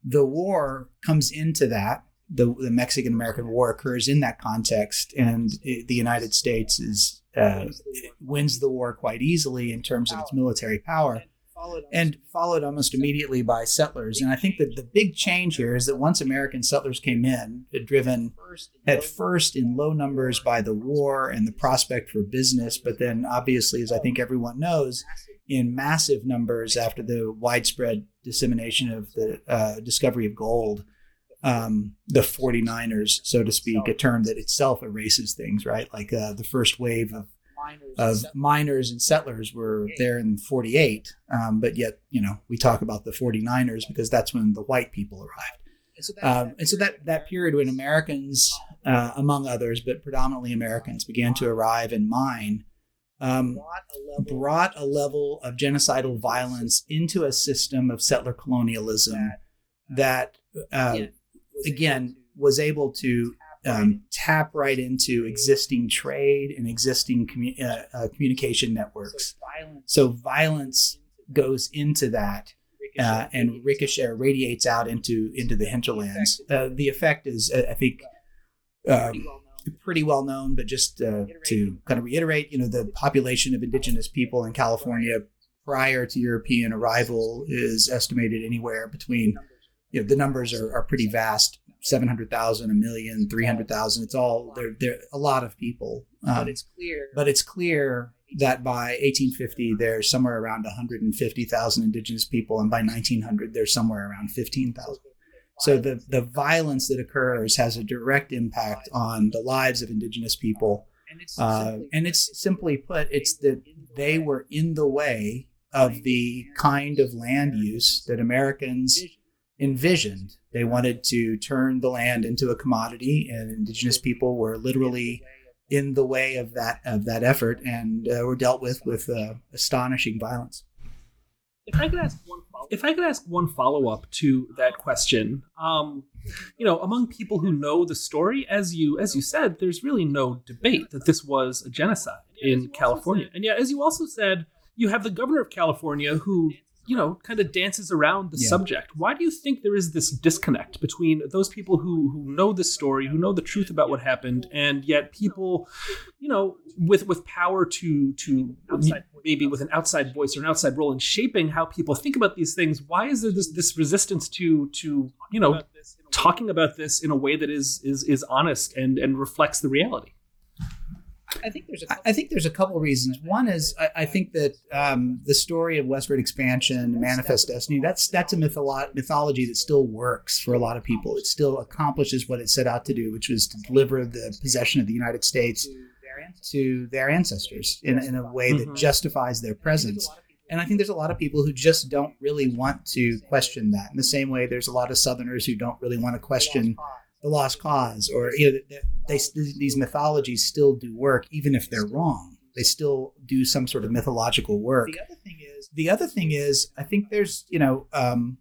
the war. Comes into that. The, the mexican american war occurs in that context and it, the united states is uh, wins the war. quite easily in terms of its military power and followed almost immediately by settlers. And I think that the big change here is that once American settlers came in, driven at first in low numbers by the war and the prospect for business, but then obviously, as I think everyone knows, in massive numbers after the widespread dissemination of the uh, discovery of gold. Um, the 49ers, so to speak, a term that itself erases things, right? Like uh, the first wave of of miners and settlers were there in 48 um, but yet you know we talk about the 49ers because that's when the white people arrived. Um, and so that that period when americans uh, among others but predominantly americans began to arrive and mine um, brought a level of genocidal violence into a system of settler colonialism that uh, again was able to um, tap right into existing trade and existing commu- uh, uh, communication networks. So violence goes into that. Uh, and ricochet radiates out into into the hinterlands. Uh, the effect is, uh, I think, um, pretty well known. But just uh, to kind of reiterate, you know, the population of indigenous people in California prior to European arrival is estimated anywhere between, you know, the numbers are, are pretty vast 700,000, a million, 300,000. It's all, they're, they're a lot of people. Um, but it's clear. But it's clear that by 1850, there's somewhere around 150,000 indigenous people. And by 1900, there's somewhere around 15,000. So the, the violence that occurs has a direct impact on the lives of indigenous people. Uh, and it's simply put, it's that they were in the way of the kind of land use that Americans envisioned. They wanted to turn the land into a commodity, and indigenous people were literally in the way of that of that effort, and uh, were dealt with with uh, astonishing violence. If I could ask one, follow- if I could ask one follow up to that question, um, you know, among people who know the story, as you as you said, there's really no debate that this was a genocide in California, and yet, as you also said, you have the governor of California who you know, kind of dances around the yeah. subject. Why do you think there is this disconnect between those people who who know the story, who know the truth about what happened, and yet people, you know, with with power to to maybe with an outside voice or an outside role in shaping how people think about these things? Why is there this this resistance to to you know talking about this in a way that is is is honest and and reflects the reality? I think there's a I think there's a couple reasons. One is I, I think that um, the story of westward expansion, manifest destiny, that's that's a mytholo- mythology that still works for a lot of people. It still accomplishes what it set out to do, which was to deliver the possession of the United States to their ancestors in, in a way that mm-hmm. justifies their presence. And I think there's a lot of people who just don't really want to question that. In the same way, there's a lot of Southerners who don't really want to question the lost cause or you know they, they, these mythologies still do work even if they're wrong. They still do some sort of mythological work. The other thing is the other thing is i think there's you know um,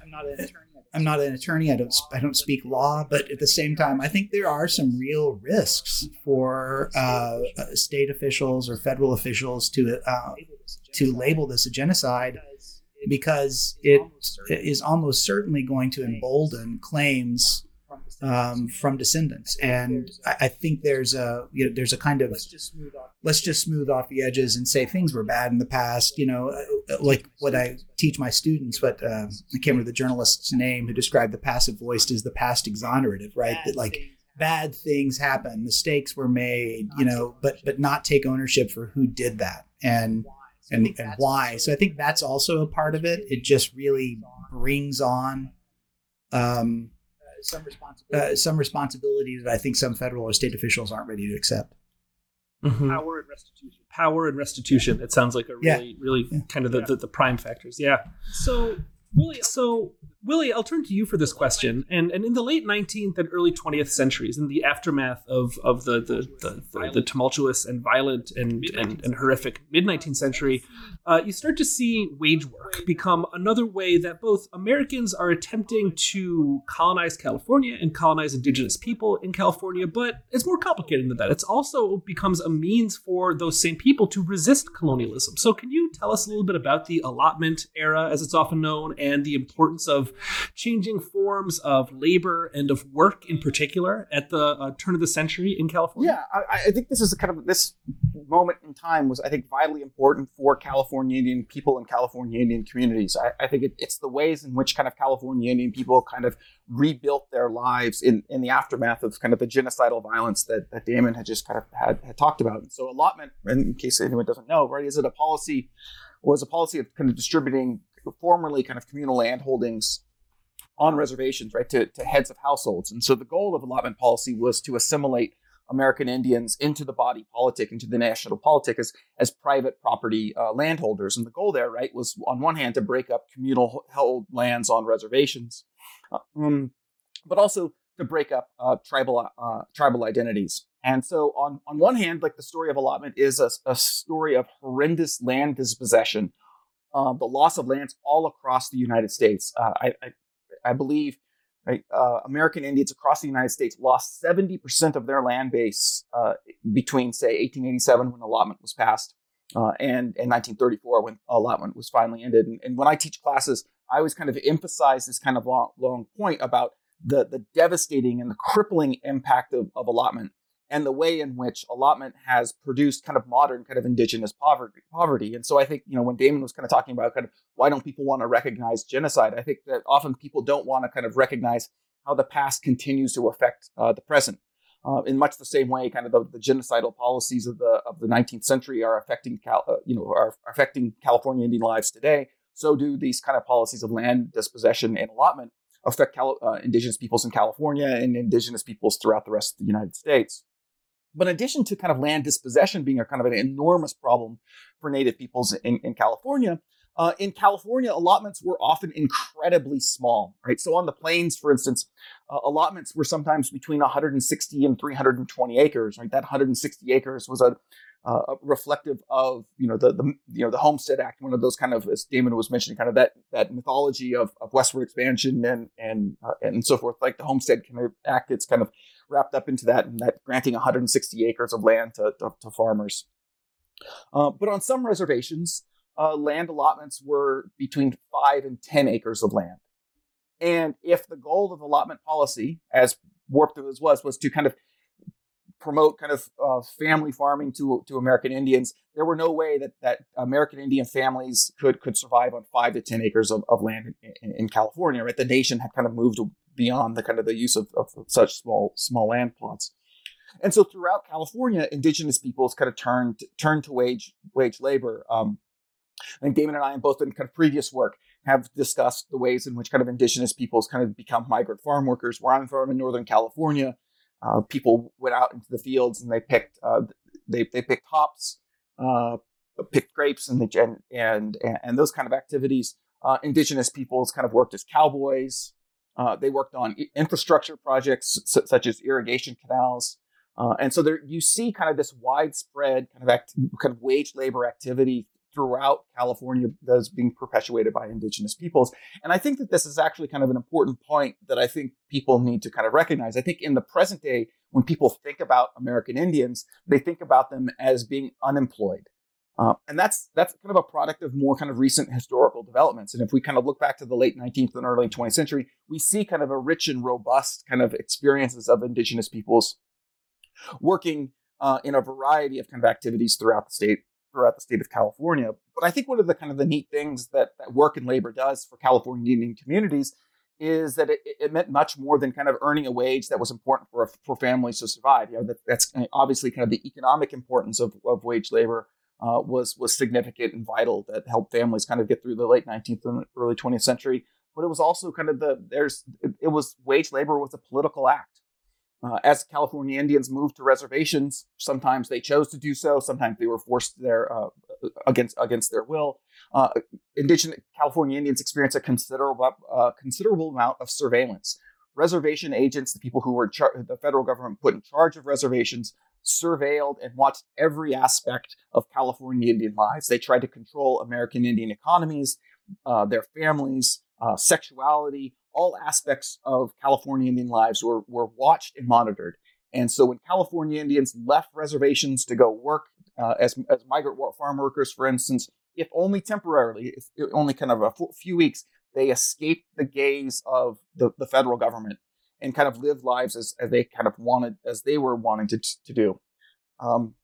i'm not an attorney. I'm not an attorney. I don't i don't speak law but at the same time i think there are some real risks for uh, state officials or federal officials to uh, to label this a genocide because it is almost certainly going to embolden claims um, from descendants. And I, I, think there's a you know, there's a kind of let's just, let's just smooth off the edges and say things were bad in the past. You know, uh, like what I teach my students. But uh, I can't remember the journalist's name who described the passive voiced as the past exonerative, right? That like bad things happen, mistakes were made, you know, but but not take ownership for who did that and and and why. So I think that's also a part of it. It just really brings on um, some responsibility. Uh, some responsibility that I think some federal or state officials aren't ready to accept. Mm-hmm. Power and restitution. Power and restitution. It sounds like a really, yeah. really yeah. kind of the, yeah. the, the prime factors. Yeah. So Willie, so Willie, I'll turn to you for this question. And and in the late 19th and early 20th centuries, in the aftermath of, of the, the, the, the, the tumultuous and violent and, and, and horrific mid 19th century, uh, you start to see wage work become another way that both Americans are attempting to colonize California and colonize indigenous people in California, but it's more complicated than that. It's also becomes a means for those same people to resist colonialism. So can you tell us a little bit about the allotment era, as it's often known, and the importance of changing forms of labor and of work in particular at the uh, turn of the century in California? Yeah, I, I think this is kind of this moment in time was, I think, vitally important for California Indian people and California Indian communities. I, I think it, it's the ways in which kind of California Indian people kind of rebuilt their lives in, in the aftermath of kind of the genocidal violence that, that Damon had just kind of had, had talked about. And so allotment, in case anyone doesn't know, right, is it a policy, was a policy of kind of distributing formerly kind of communal land holdings on reservations, right, to, to heads of households. And so the goal of allotment policy was to assimilate American Indians into the body politic, into the national politic as, as private property uh, landholders. And the goal there, right, was on one hand to break up communal held lands on reservations, uh, um, but also to break up uh, tribal uh, tribal identities. And so, on on one hand, like the story of allotment is a, a story of horrendous land dispossession uh, the loss of lands all across the United States. Uh, I, I, I, believe right, uh, American Indians across the United States lost 70% of their land base uh, between, say, 1887 when allotment was passed uh, and, and 1934 when allotment was finally ended. And, and, when I teach classes, I always kind of emphasize this kind of long, long point about the, the devastating and the crippling impact of, of allotment and the way in which allotment has produced kind of modern kind of indigenous poverty poverty. And so i think you know when damon was kind of talking about kind of why don't people want to recognize genocide i think that often people don't want to kind of recognize how the past continues to affect uh, the present uh, in much the same way kind of the, the, genocidal policies of the of the 19th century are affecting Cal, uh, you know are affecting california indian lives today. So do these kind of policies of land dispossession and allotment affect Cal- uh, indigenous peoples in california and indigenous peoples throughout the rest of the united states but in addition to kind of land dispossession being a kind of an enormous problem for Native peoples in, in California, uh, in California, allotments were often incredibly small, right? So on the plains, for instance, uh, allotments were sometimes between 160 and 320 acres, right? That 160 acres was a uh, reflective of you know the, the you know the Homestead Act, one of those kind of as Damon was mentioning, kind of that that mythology of, of westward expansion and and uh, and so forth. Like the Homestead Act, it's kind of wrapped up into that and that granting 160 acres of land to, to, to farmers. Uh, but on some reservations, uh, land allotments were between five and 10 acres of land. And if the goal of allotment policy, as warped as it was, was to kind of promote kind of uh, family farming to to American Indians, there were no way that that American Indian families could could survive on five to ten acres of, of land in, in, in California. Right, the nation had kind of moved beyond the kind of the use of, of such small small land plots. And so throughout California, indigenous peoples kind of turned turned to wage wage labor. Um, Think Damon and I, both in kind of previous work, have discussed the ways in which kind of indigenous peoples kind of become migrant farm workers. Where I'm from in Northern California, uh, people went out into the fields and they picked uh, they they picked hops, uh, picked grapes, and, the, and and and those kind of activities. Uh, indigenous peoples kind of worked as cowboys. Uh, they worked on infrastructure projects such as irrigation canals. Uh, and so there, you see kind of this widespread kind of act, kind of wage labor activity throughout California that is being perpetuated by indigenous peoples. And I think that this is actually kind of an important point that I think people need to kind of recognize. I think in the present day, when people think about American Indians, they think about them as being unemployed. Uh, and that's that's kind of a product of more kind of recent historical developments. And if we kind of look back to the late 19th and early 20th century, we see kind of a rich and robust kind of experiences of indigenous peoples working uh, in a variety of kind of activities throughout the state throughout the state of California. But I think one of the kind of the neat things that, that work and labor does for California Indian communities is that it, it, meant much more than kind of earning a wage that was important for for families to survive. You know, that, that's obviously kind of the economic importance of, of wage labor uh, was was significant and vital that helped families kind of get through the late 19th and early 20th century. But it was also kind of the there's it, it was wage labor was a political act. Uh, as California Indians moved to reservations, sometimes they chose to do so, sometimes they were forced there uh, against against their will. Uh, indigenous California Indians experienced a considerable uh, considerable amount of surveillance. Reservation agents, the people who were char- the federal government put in charge of reservations, surveilled and watched every aspect of California Indian lives. They tried to control American Indian economies, uh, their families, uh, sexuality, all aspects of California Indian lives were, were watched and monitored. And so when California Indians left reservations to go work uh, as, as migrant farm workers, for instance, if only temporarily, if only kind of a few weeks, they escaped the gaze of the, the federal government and kind of lived lives as, as they kind of wanted, as they were wanting to, to do. Um,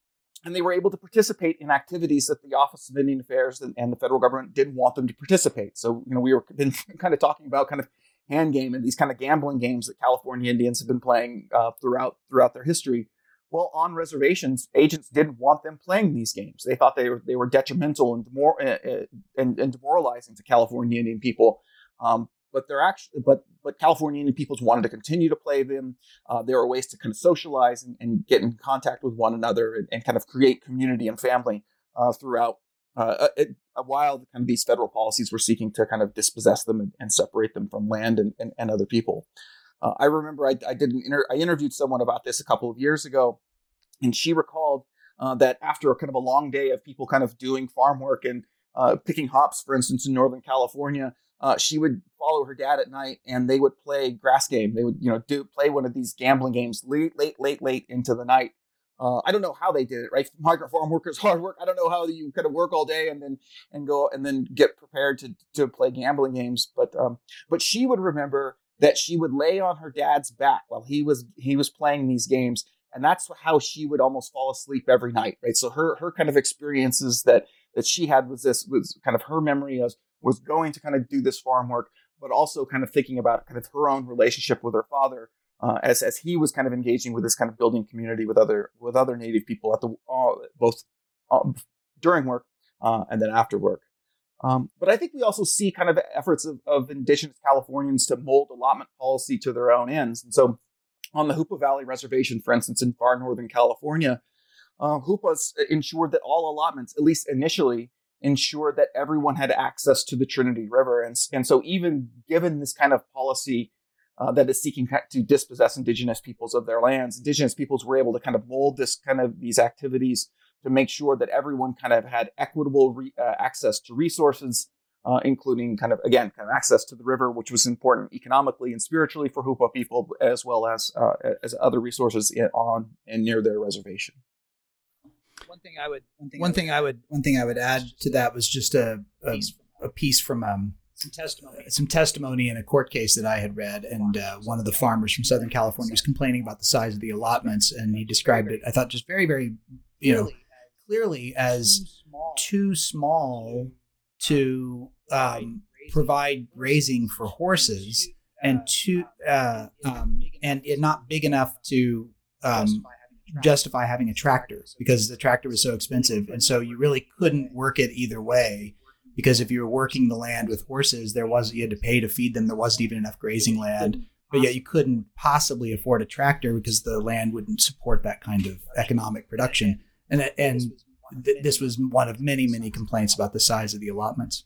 and they were able to participate in activities that the Office of Indian Affairs and, and, the federal government didn't want them to participate. So, you know, we were been *laughs* kind of talking about kind of hand game and these kind of gambling games that California Indians have been playing uh, throughout throughout their history. Well, on reservations, agents didn't want them playing these games. They thought they were they were detrimental and, demor- uh, and, and demoralizing to California Indian people. Um, but they're actually but but California Indian peoples wanted to continue to play them. Uh, there were ways to kind of socialize and, and, get in contact with one another and, and kind of create community and family uh, throughout. Uh, it, while kind of these federal policies were seeking to kind of dispossess them and, and separate them from land and, and, and other people. Uh, I remember I, I did an inter- I interviewed someone about this a couple of years ago, and she recalled uh, that after a kind of a long day of people kind of doing farm work and uh, picking hops, for instance, in Northern California, uh, she would follow her dad at night and they would play grass game. They would, you know, do play one of these gambling games late, late, late, late into the night. Uh, I don't know how they did it, right? Migrant farm workers, *laughs* hard work. I don't know how you kind of work all day and then and go and then get prepared to to play gambling games. But um, but she would remember that she would lay on her dad's back while he was he was playing these games, and that's how she would almost fall asleep every night, right? So her her kind of experiences that that she had was this was kind of her memory of was going to kind of do this farm work, but also kind of thinking about kind of her own relationship with her father uh, as as he was kind of engaging with this kind of building community with other with other Native people at the uh, both uh, during work uh, and then after work. Um, but I think we also see kind of efforts of, of Indigenous Californians to mold allotment policy to their own ends. And so, on the Hoopa Valley Reservation, for instance, in far northern California, uh, Hoopas ensured that all allotments, at least initially, ensured that everyone had access to the Trinity River. And, and so, even given this kind of policy uh, that is seeking to dispossess indigenous peoples of their lands, indigenous peoples were able to kind of mold this kind of these activities to make sure that everyone kind of had equitable re- uh, access to resources. Uh, including kind of again kind of access to the river, which was important economically and spiritually for Hoopa people, as well as uh, as other resources in, on and near their reservation one thing I would one thing, one thing I would one thing I would add to that was just a a, a piece from um, some testimony some testimony in a court case that I had read, and uh, one of the farmers from Southern California was complaining about the size of the allotments, and he described it. I thought just very very you know clearly as too small to um, provide grazing for horses and too uh, um, and it not big enough to um, justify having a tractor because the tractor was so expensive. And so you really couldn't work it either way because if you were working the land with horses, there was you had to pay to feed them. There wasn't even enough grazing land. But yet you couldn't possibly afford a tractor because the land wouldn't support that kind of economic production. And and th- this was one of many many complaints about the size of the allotments.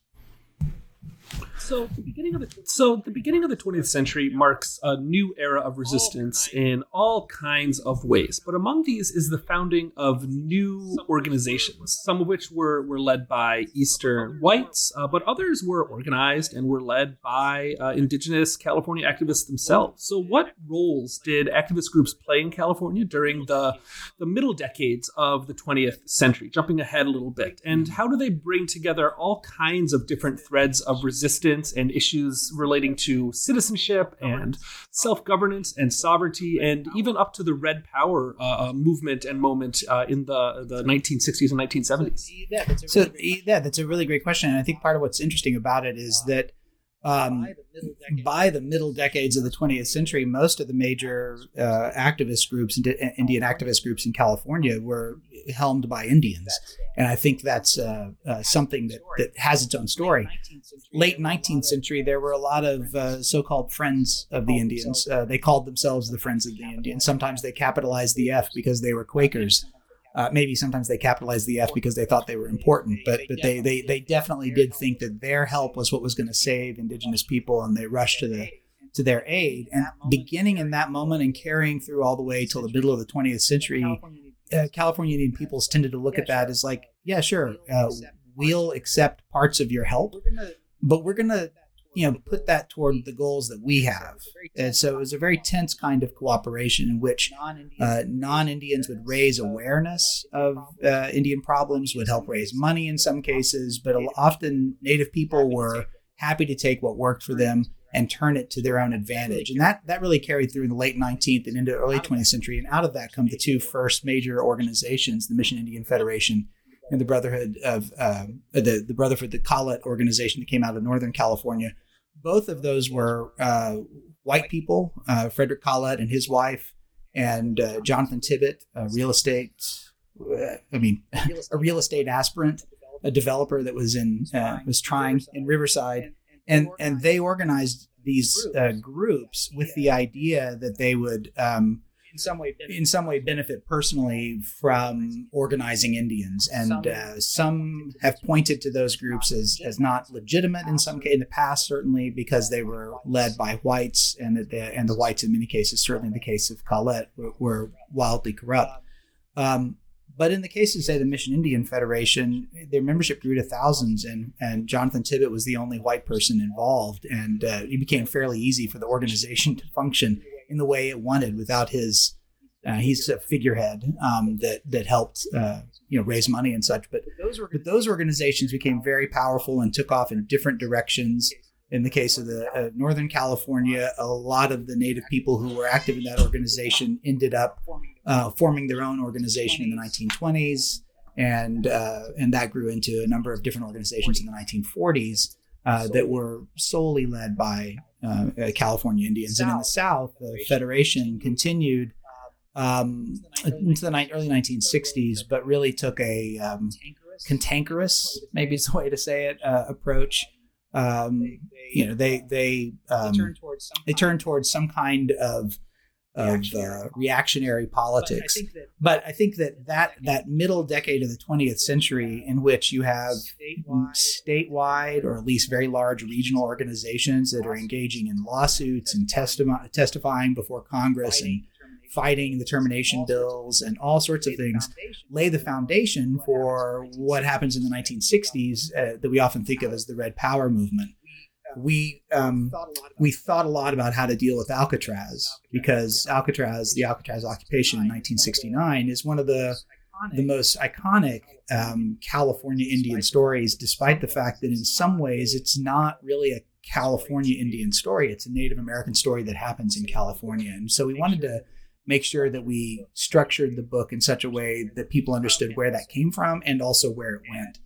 So the beginning of the so the beginning of the 20th century marks a new era of resistance in all kinds of ways. But among these is the founding of new organizations, some of which were were led by Eastern whites, uh, but others were organized and were led by uh, indigenous California activists themselves. So what roles did activist groups play in California during the the middle decades of the 20th century? Jumping ahead a little bit, and how do they bring together all kinds of different threads of resistance? And issues relating to citizenship and self governance and sovereignty, and even up to the Red Power uh, uh, movement and moment uh, in the, the 1960s and 1970s? So, yeah, that's a really great question. And I think part of what's interesting about it is that um, by the middle decades of the 20th century, most of the major uh, activist groups, Indian activist groups in California, were helmed by Indians, and I think that's uh, uh, something that, that has its own story. Late 19th century, there were a lot of uh, so-called friends of the Indians. Uh, they called themselves the Friends of the Indians. Sometimes they capitalized the F because they were Quakers. Uh, maybe sometimes they capitalized the F because they thought they were important, but but they they they definitely did think that their help was what was going to save indigenous people, and they rushed to the to their aid. And beginning in that moment and carrying through all the way till the middle of the 20th century, uh, California Indian peoples tended to look at that as like, yeah, sure, uh, we'll accept parts of your help, but we're going to you know put that toward the goals that we have. and so it was a very tense kind of cooperation in which uh, non-indians would raise awareness of uh, indian problems would help raise money in some cases but often native people were happy to take what worked for them and turn it to their own advantage. And that that really carried through in the late 19th and into early 20th century. And out of that come the two first major organizations the mission indian federation and the Brotherhood of uh, the the Brotherhood, the Collett organization that came out of Northern California. Both of those were uh, white people. Uh, Frederick Collett and his wife, and uh, Jonathan Tibbet, a real estate. Uh, I mean, *laughs* a real estate aspirant, a developer that was in uh, was trying in Riverside, and and they organized these groups with the idea that they would. Um, in some way benefit. in some way benefit personally from organizing Indians, and uh, some have pointed to those groups as as not legitimate in some case in the past, certainly because they were led by whites, and the and the whites in many cases, certainly in the case of Collett, were, were wildly corrupt. Um, but in the case of, say, the Mission Indian Federation, their membership grew to thousands, and, and Jonathan Tibbet was the only white person involved. And uh, it became fairly easy for the organization to function in the way it wanted without his. Uh, he's a figurehead um, that that helped uh, you know raise money and such. But but those organizations became very powerful and took off in different directions. In the case of the uh, Northern California, a lot of the Native people who were active in that organization ended up uh, forming their own organization in the 1920s, and uh, and that grew into a number of different organizations in the 1940s uh, that were solely led by uh, uh, California Indians. And in the South, the Federation continued um, into the early 1960s, but really took a um, cantankerous, maybe is the way to say it, uh, approach. Um, you know, they they um, they turned towards some kind of of uh, reactionary politics. But I, that, but I think that that, that middle decade of the 20th century, in which you have statewide, statewide or at least very large regional organizations that are engaging in lawsuits and testi- testifying before Congress and fighting the termination bills and all sorts of things, lay the foundation for what happens in the 1960s uh, that we often think of as the Red Power movement we um, we thought a lot about how to deal with Alcatraz because Alcatraz, the Alcatraz occupation in 1969, is one of the the most iconic um, California Indian stories, despite the fact that in some ways it's not really a California Indian story. It's a Native American story that happens in California. And so we wanted to make sure that we structured the book in such a way that people understood where that came from and also where it went.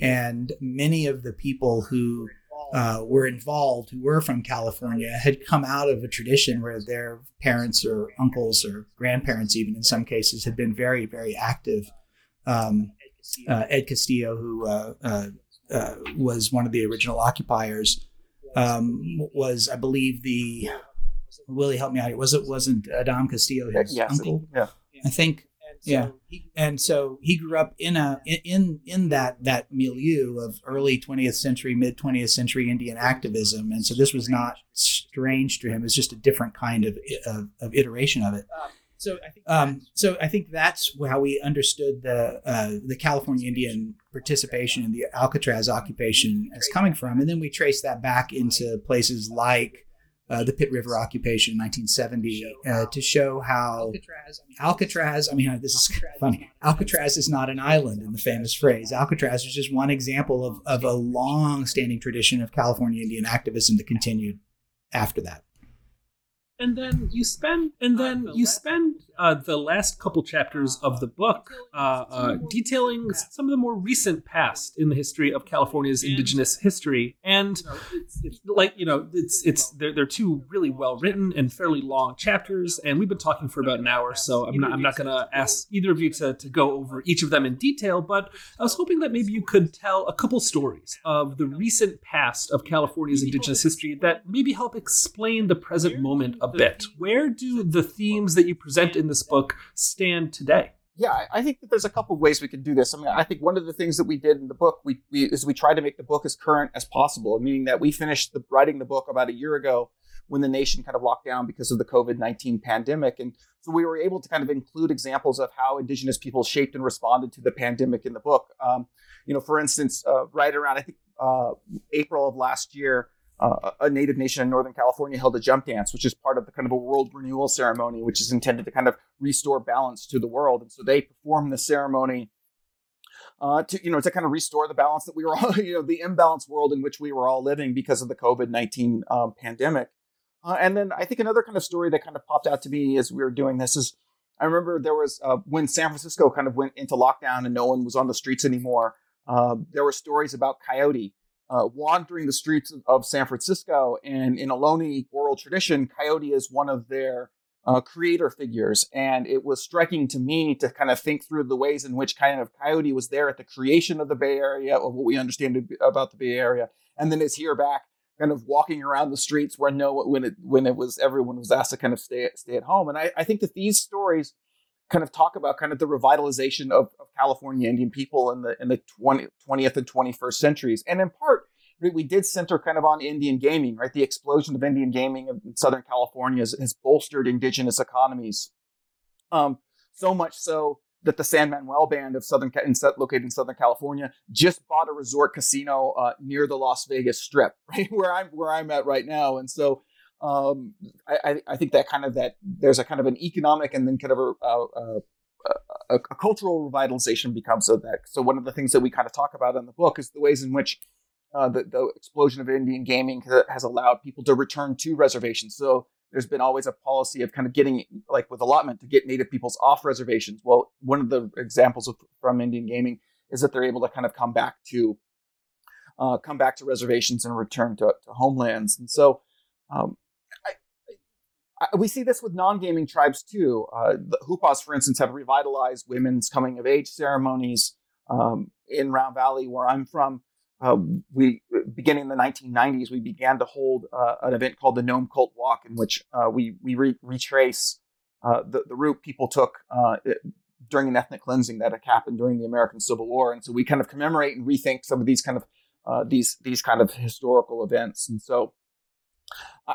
And many of the people who uh, were involved who were from California had come out of a tradition where their parents or uncles or grandparents, even in some cases, had been very, very active. Um, uh, Ed Castillo, who uh, uh, uh was one of the original occupiers, um, was, I believe, the Willie help me out. It was it wasn't Adam Castillo his uncle? Yeah, I think yeah. And so he grew up in a in in that that milieu of early 20th century, mid 20th century Indian activism, and so this was not strange to him. It's just a different kind of of, of iteration of it. So I think um, so I think that's how we understood the uh, the California Indian participation in the Alcatraz occupation as coming from, and then we trace that back into places like uh, the Pit River occupation in 1970 uh, to show how Alcatraz. I mean, this is funny. Alcatraz is not an island in the famous phrase. Alcatraz is just one example of, of a long-standing tradition of California Indian activism that continued after that and then you spend and then you spend uh, the last couple chapters of the book uh, uh, detailing some of the more recent past in the history of California's indigenous history, and it's, like you know, it's it's they're, they're two really well written and fairly long chapters, and we've been talking for about an hour, so I'm not I'm not gonna ask either of you to to go over each of them in detail, but I was hoping that maybe you could tell a couple stories of the recent past of California's indigenous history that maybe help explain the present moment a bit. Where do the themes that you present in this book stand today? Yeah, I think that there's a couple of ways we can do this. I mean, I think one of the things that we did in the book we, we is we tried to make the book as current as possible, meaning that we finished the, writing the book about a year ago when the nation kind of locked down because of the COVID 19 pandemic. And so we were able to kind of include examples of how Indigenous people shaped and responded to the pandemic in the book. Um, you know, for instance, uh, right around, I think, uh, April of last year, uh, a native nation in Northern California held a jump dance, which is part of the kind of a world renewal ceremony, which is intended to kind of restore balance to the world. And so they performed the ceremony uh, to you know to kind of restore the balance that we were all *laughs* you know the imbalanced world in which we were all living because of the COVID nineteen um, pandemic. Uh, and then I think another kind of story that kind of popped out to me as we were doing this is I remember there was uh, when San Francisco kind of went into lockdown and no one was on the streets anymore. Uh, there were stories about coyote uh, wandering the streets of, San Francisco. And in Ohlone oral tradition, Coyote is one of their uh, creator figures. And it was striking to me to kind of think through the ways in which kind of Coyote was there at the creation of the Bay Area, of what we understand about the Bay Area, and then is here back kind of walking around the streets where no when it when it was everyone was asked to kind of stay stay at home. And I, I think that these stories kind of talk about kind of the revitalization of, of California Indian people in the in the 20, 20th and 21st centuries. And in part, we did center kind of on Indian gaming, right? The explosion of Indian gaming in Southern California has, has bolstered indigenous economies. Um, so much so that the San Manuel Band of Southern, in, located in Southern California, just bought a resort casino uh, near the Las Vegas Strip, *laughs* right where I'm where I'm at right now. And so um, I, I, think that kind of that there's a kind of an economic and then kind of a, a, a, a, cultural revitalization becomes of that. So one of the things that we kind of talk about in the book is the ways in which uh, the, the explosion of Indian gaming has allowed people to return to reservations. So there's been always a policy of kind of getting like with allotment to get native peoples off reservations. Well, one of the examples of, from Indian gaming is that they're able to kind of come back to uh, come back to reservations and return to, to homelands. And so um, we see this with non-gaming tribes too. Uh, the Hupas, for instance, have revitalized women's coming of age ceremonies um, in Round Valley, where I'm from. Uh, we beginning in the 1990s, we began to hold uh, an event called the Nome Cult Walk, in which uh, we we re- retrace uh, the the route people took uh, during an ethnic cleansing that happened during the American Civil War, and so we kind of commemorate and rethink some of these kind of these these kind of historical events, and so.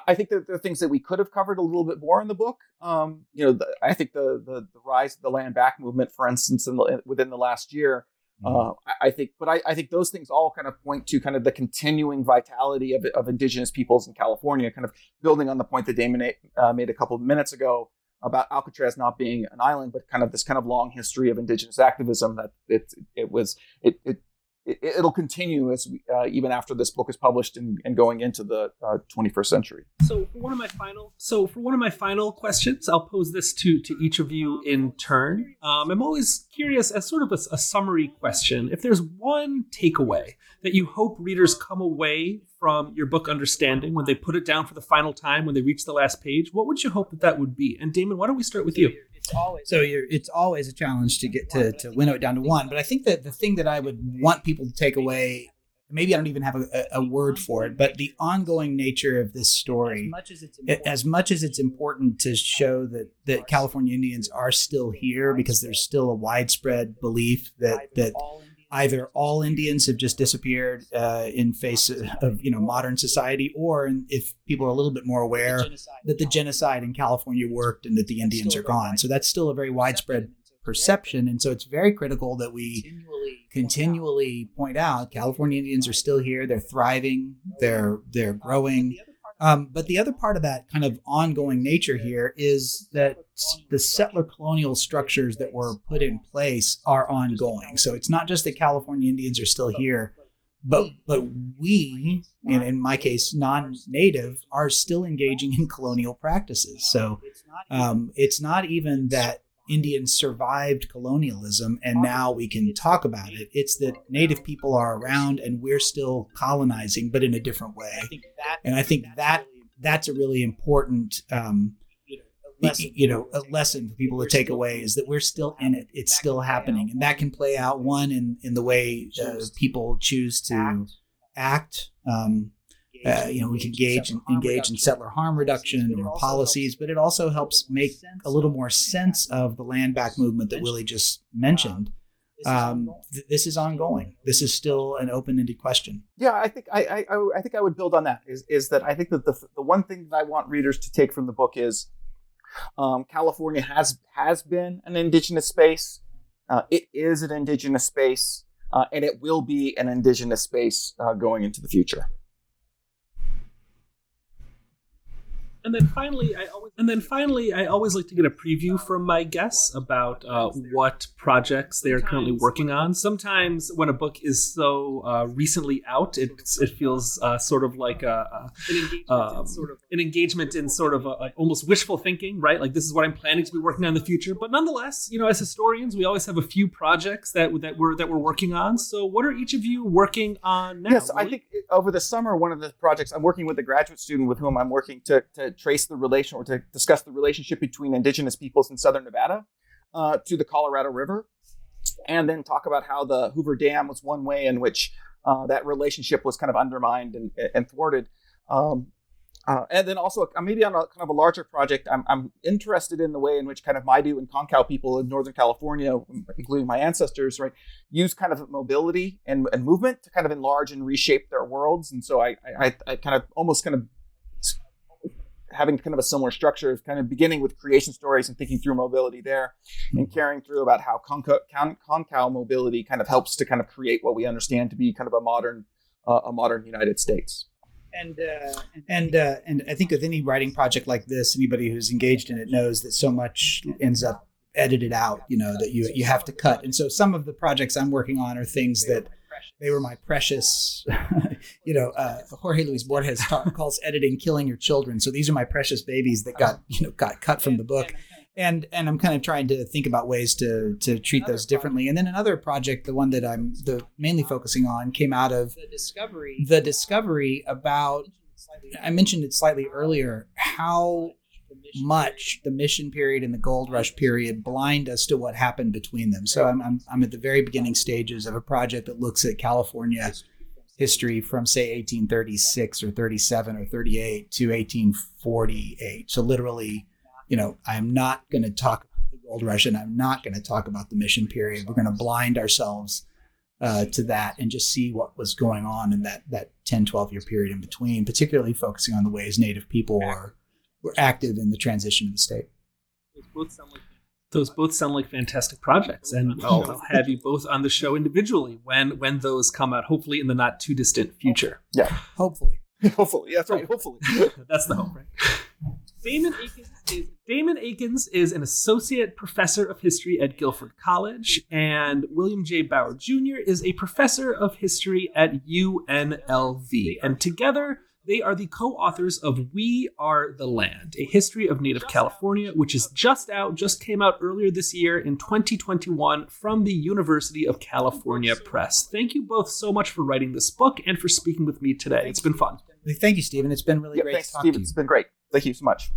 I think that there are things that we could have covered a little bit more in the book. Um, you know, the, I think the, the, the rise of the land back movement, for instance, in the, within the last year, mm-hmm. uh, I, I, think, but I, I, think those things all kind of point to kind of the continuing vitality of, of indigenous peoples in California, kind of building on the point that Damon uh, made a couple of minutes ago about Alcatraz not being an island, but kind of this kind of long history of indigenous activism that it, it was, it, it it, will continue as we, uh, even after this book is published and, and going into the uh, 21st century. So for one of my final, so for one of my final questions, I'll pose this to to each of you in turn. Um, I'm always curious, as sort of a, a summary question, if there's one takeaway that you hope readers come away from your book understanding when they put it down for the final time, when they reach the last page, what would you hope that that would be? And Damon, why don't we start with you? It's always so you're it's always a challenge to get to to winnow it down to one. But I think that the thing that I would want people to take away maybe I don't even have a, a word for it, but the ongoing nature of this story, as much as it's important. to show that, that California Indians are still here because there's still a widespread belief that, that either all Indians have just disappeared uh, in face of you know modern society, or if people are a little bit more aware that the genocide in California worked and that the Indians are gone. So that's still a very widespread perception, and so it's very critical that we continually point out California Indians are still here. They're thriving. They're they're growing. Um, but the other part of that kind of ongoing nature here is that the settler colonial structures that were put in place are ongoing. So it's not just that California Indians are still here, but but we, in, in my case, non-native, are still engaging in colonial practices. So um, it's not even that Indians survived colonialism and now we can talk about it. It's that Native people are around and we're still colonizing, but in a different way. And I think that that's a really important, um, you know, a lesson for people to take away is that we're still in it. It's still happening, and that can play out one in in the way uh, people choose to act. Um, uh, you know, we can engage in, engage in settler harm reduction or policies, but it also helps make a little more sense of the land back movement that Willie just mentioned. Um, th- this is ongoing. This is still an open-ended question. Yeah, I think I, I, I think I would build on that. Is is that I think that the the one thing that I want readers to take from the book is um, California has has been an indigenous space. Uh, it is an indigenous space, uh, and it will be an indigenous space uh, going into the future. And then finally, I always and then finally, I always like to get a preview from my guests about uh, what projects they are currently working on. Sometimes when a book is so uh, recently out, it it feels uh, sort of like a, a um, an engagement in sort of a, a almost wishful thinking, right? Like this is what I'm planning to be working on in the future. But nonetheless, you know, as historians, we always have a few projects that that we're that we're working on. So, what are each of you working on now? Yes, I think over the summer, one of the projects I'm working with a graduate student with whom I'm working to to trace the relation or to discuss the relationship between indigenous peoples in southern Nevada uh, to the Colorado River, and then talk about how the Hoover Dam was one way in which uh, that relationship was kind of undermined and, and thwarted. Um, uh, and then also maybe on a kind of a larger project, I'm, I'm interested in the way in which kind of Maidu and Concow people in Northern California, including my ancestors, right, use kind of mobility and, and movement to kind of enlarge and reshape their worlds. And so I, I, I kind of almost kind of having kind of a similar structure of kind of beginning with creation stories and thinking through mobility there and mm-hmm. carrying through about how Concow mobility kind of helps to kind of create what we understand to be kind of a modern uh, a modern United States. And uh, and uh, and I think with any writing project like this, anybody who's engaged in it knows that so much ends up edited out. You know that you you have to cut. And so some of the projects I'm working on are things that they were my precious, *laughs* you know, uh, Jorge Luis Borges *laughs* calls editing killing your children. So these are my precious babies that got, you know, got cut from the book. And, and I'm kind of trying to think about ways to, to treat those differently. And then another project, the one that I'm the mainly focusing on came out of the discovery, the discovery about, I mentioned it slightly earlier, how much the mission period and the gold rush period blind us to what happened between them. So I'm, I'm, I'm at the very beginning stages of a project that looks at California history from say 1836 or 37 or 38 to 1848. So literally, you know, I'm not going to talk about the gold rush and I'm not going to talk about the mission period. We're going to blind ourselves uh, to that and just see what was going on in that that 10 12 year period in between particularly focusing on the ways native people were were active in the transition of the state. Those both sound like those both sound like fantastic projects, and I'll, I'll, have you both on the show individually when when those come out. Hopefully, in the not too distant future. Yeah, hopefully, *laughs* hopefully, that's right. Hopefully, *laughs* that's the hope, right? Damon Akins is Damon Akins is an associate professor of history at Guilford College, and William J. Bauer Jr. is a professor of history at UNLV, and together they are the co authors of We Are the Land, a history of Native California, which is just out, just came out earlier this year in 2021 from the University of California Press. Thank you both so much for writing this book and for speaking with me today. It's been fun. Thank you, Stephen. It's been really yeah, great thanks, Stephen. It's been great. Thank you so much.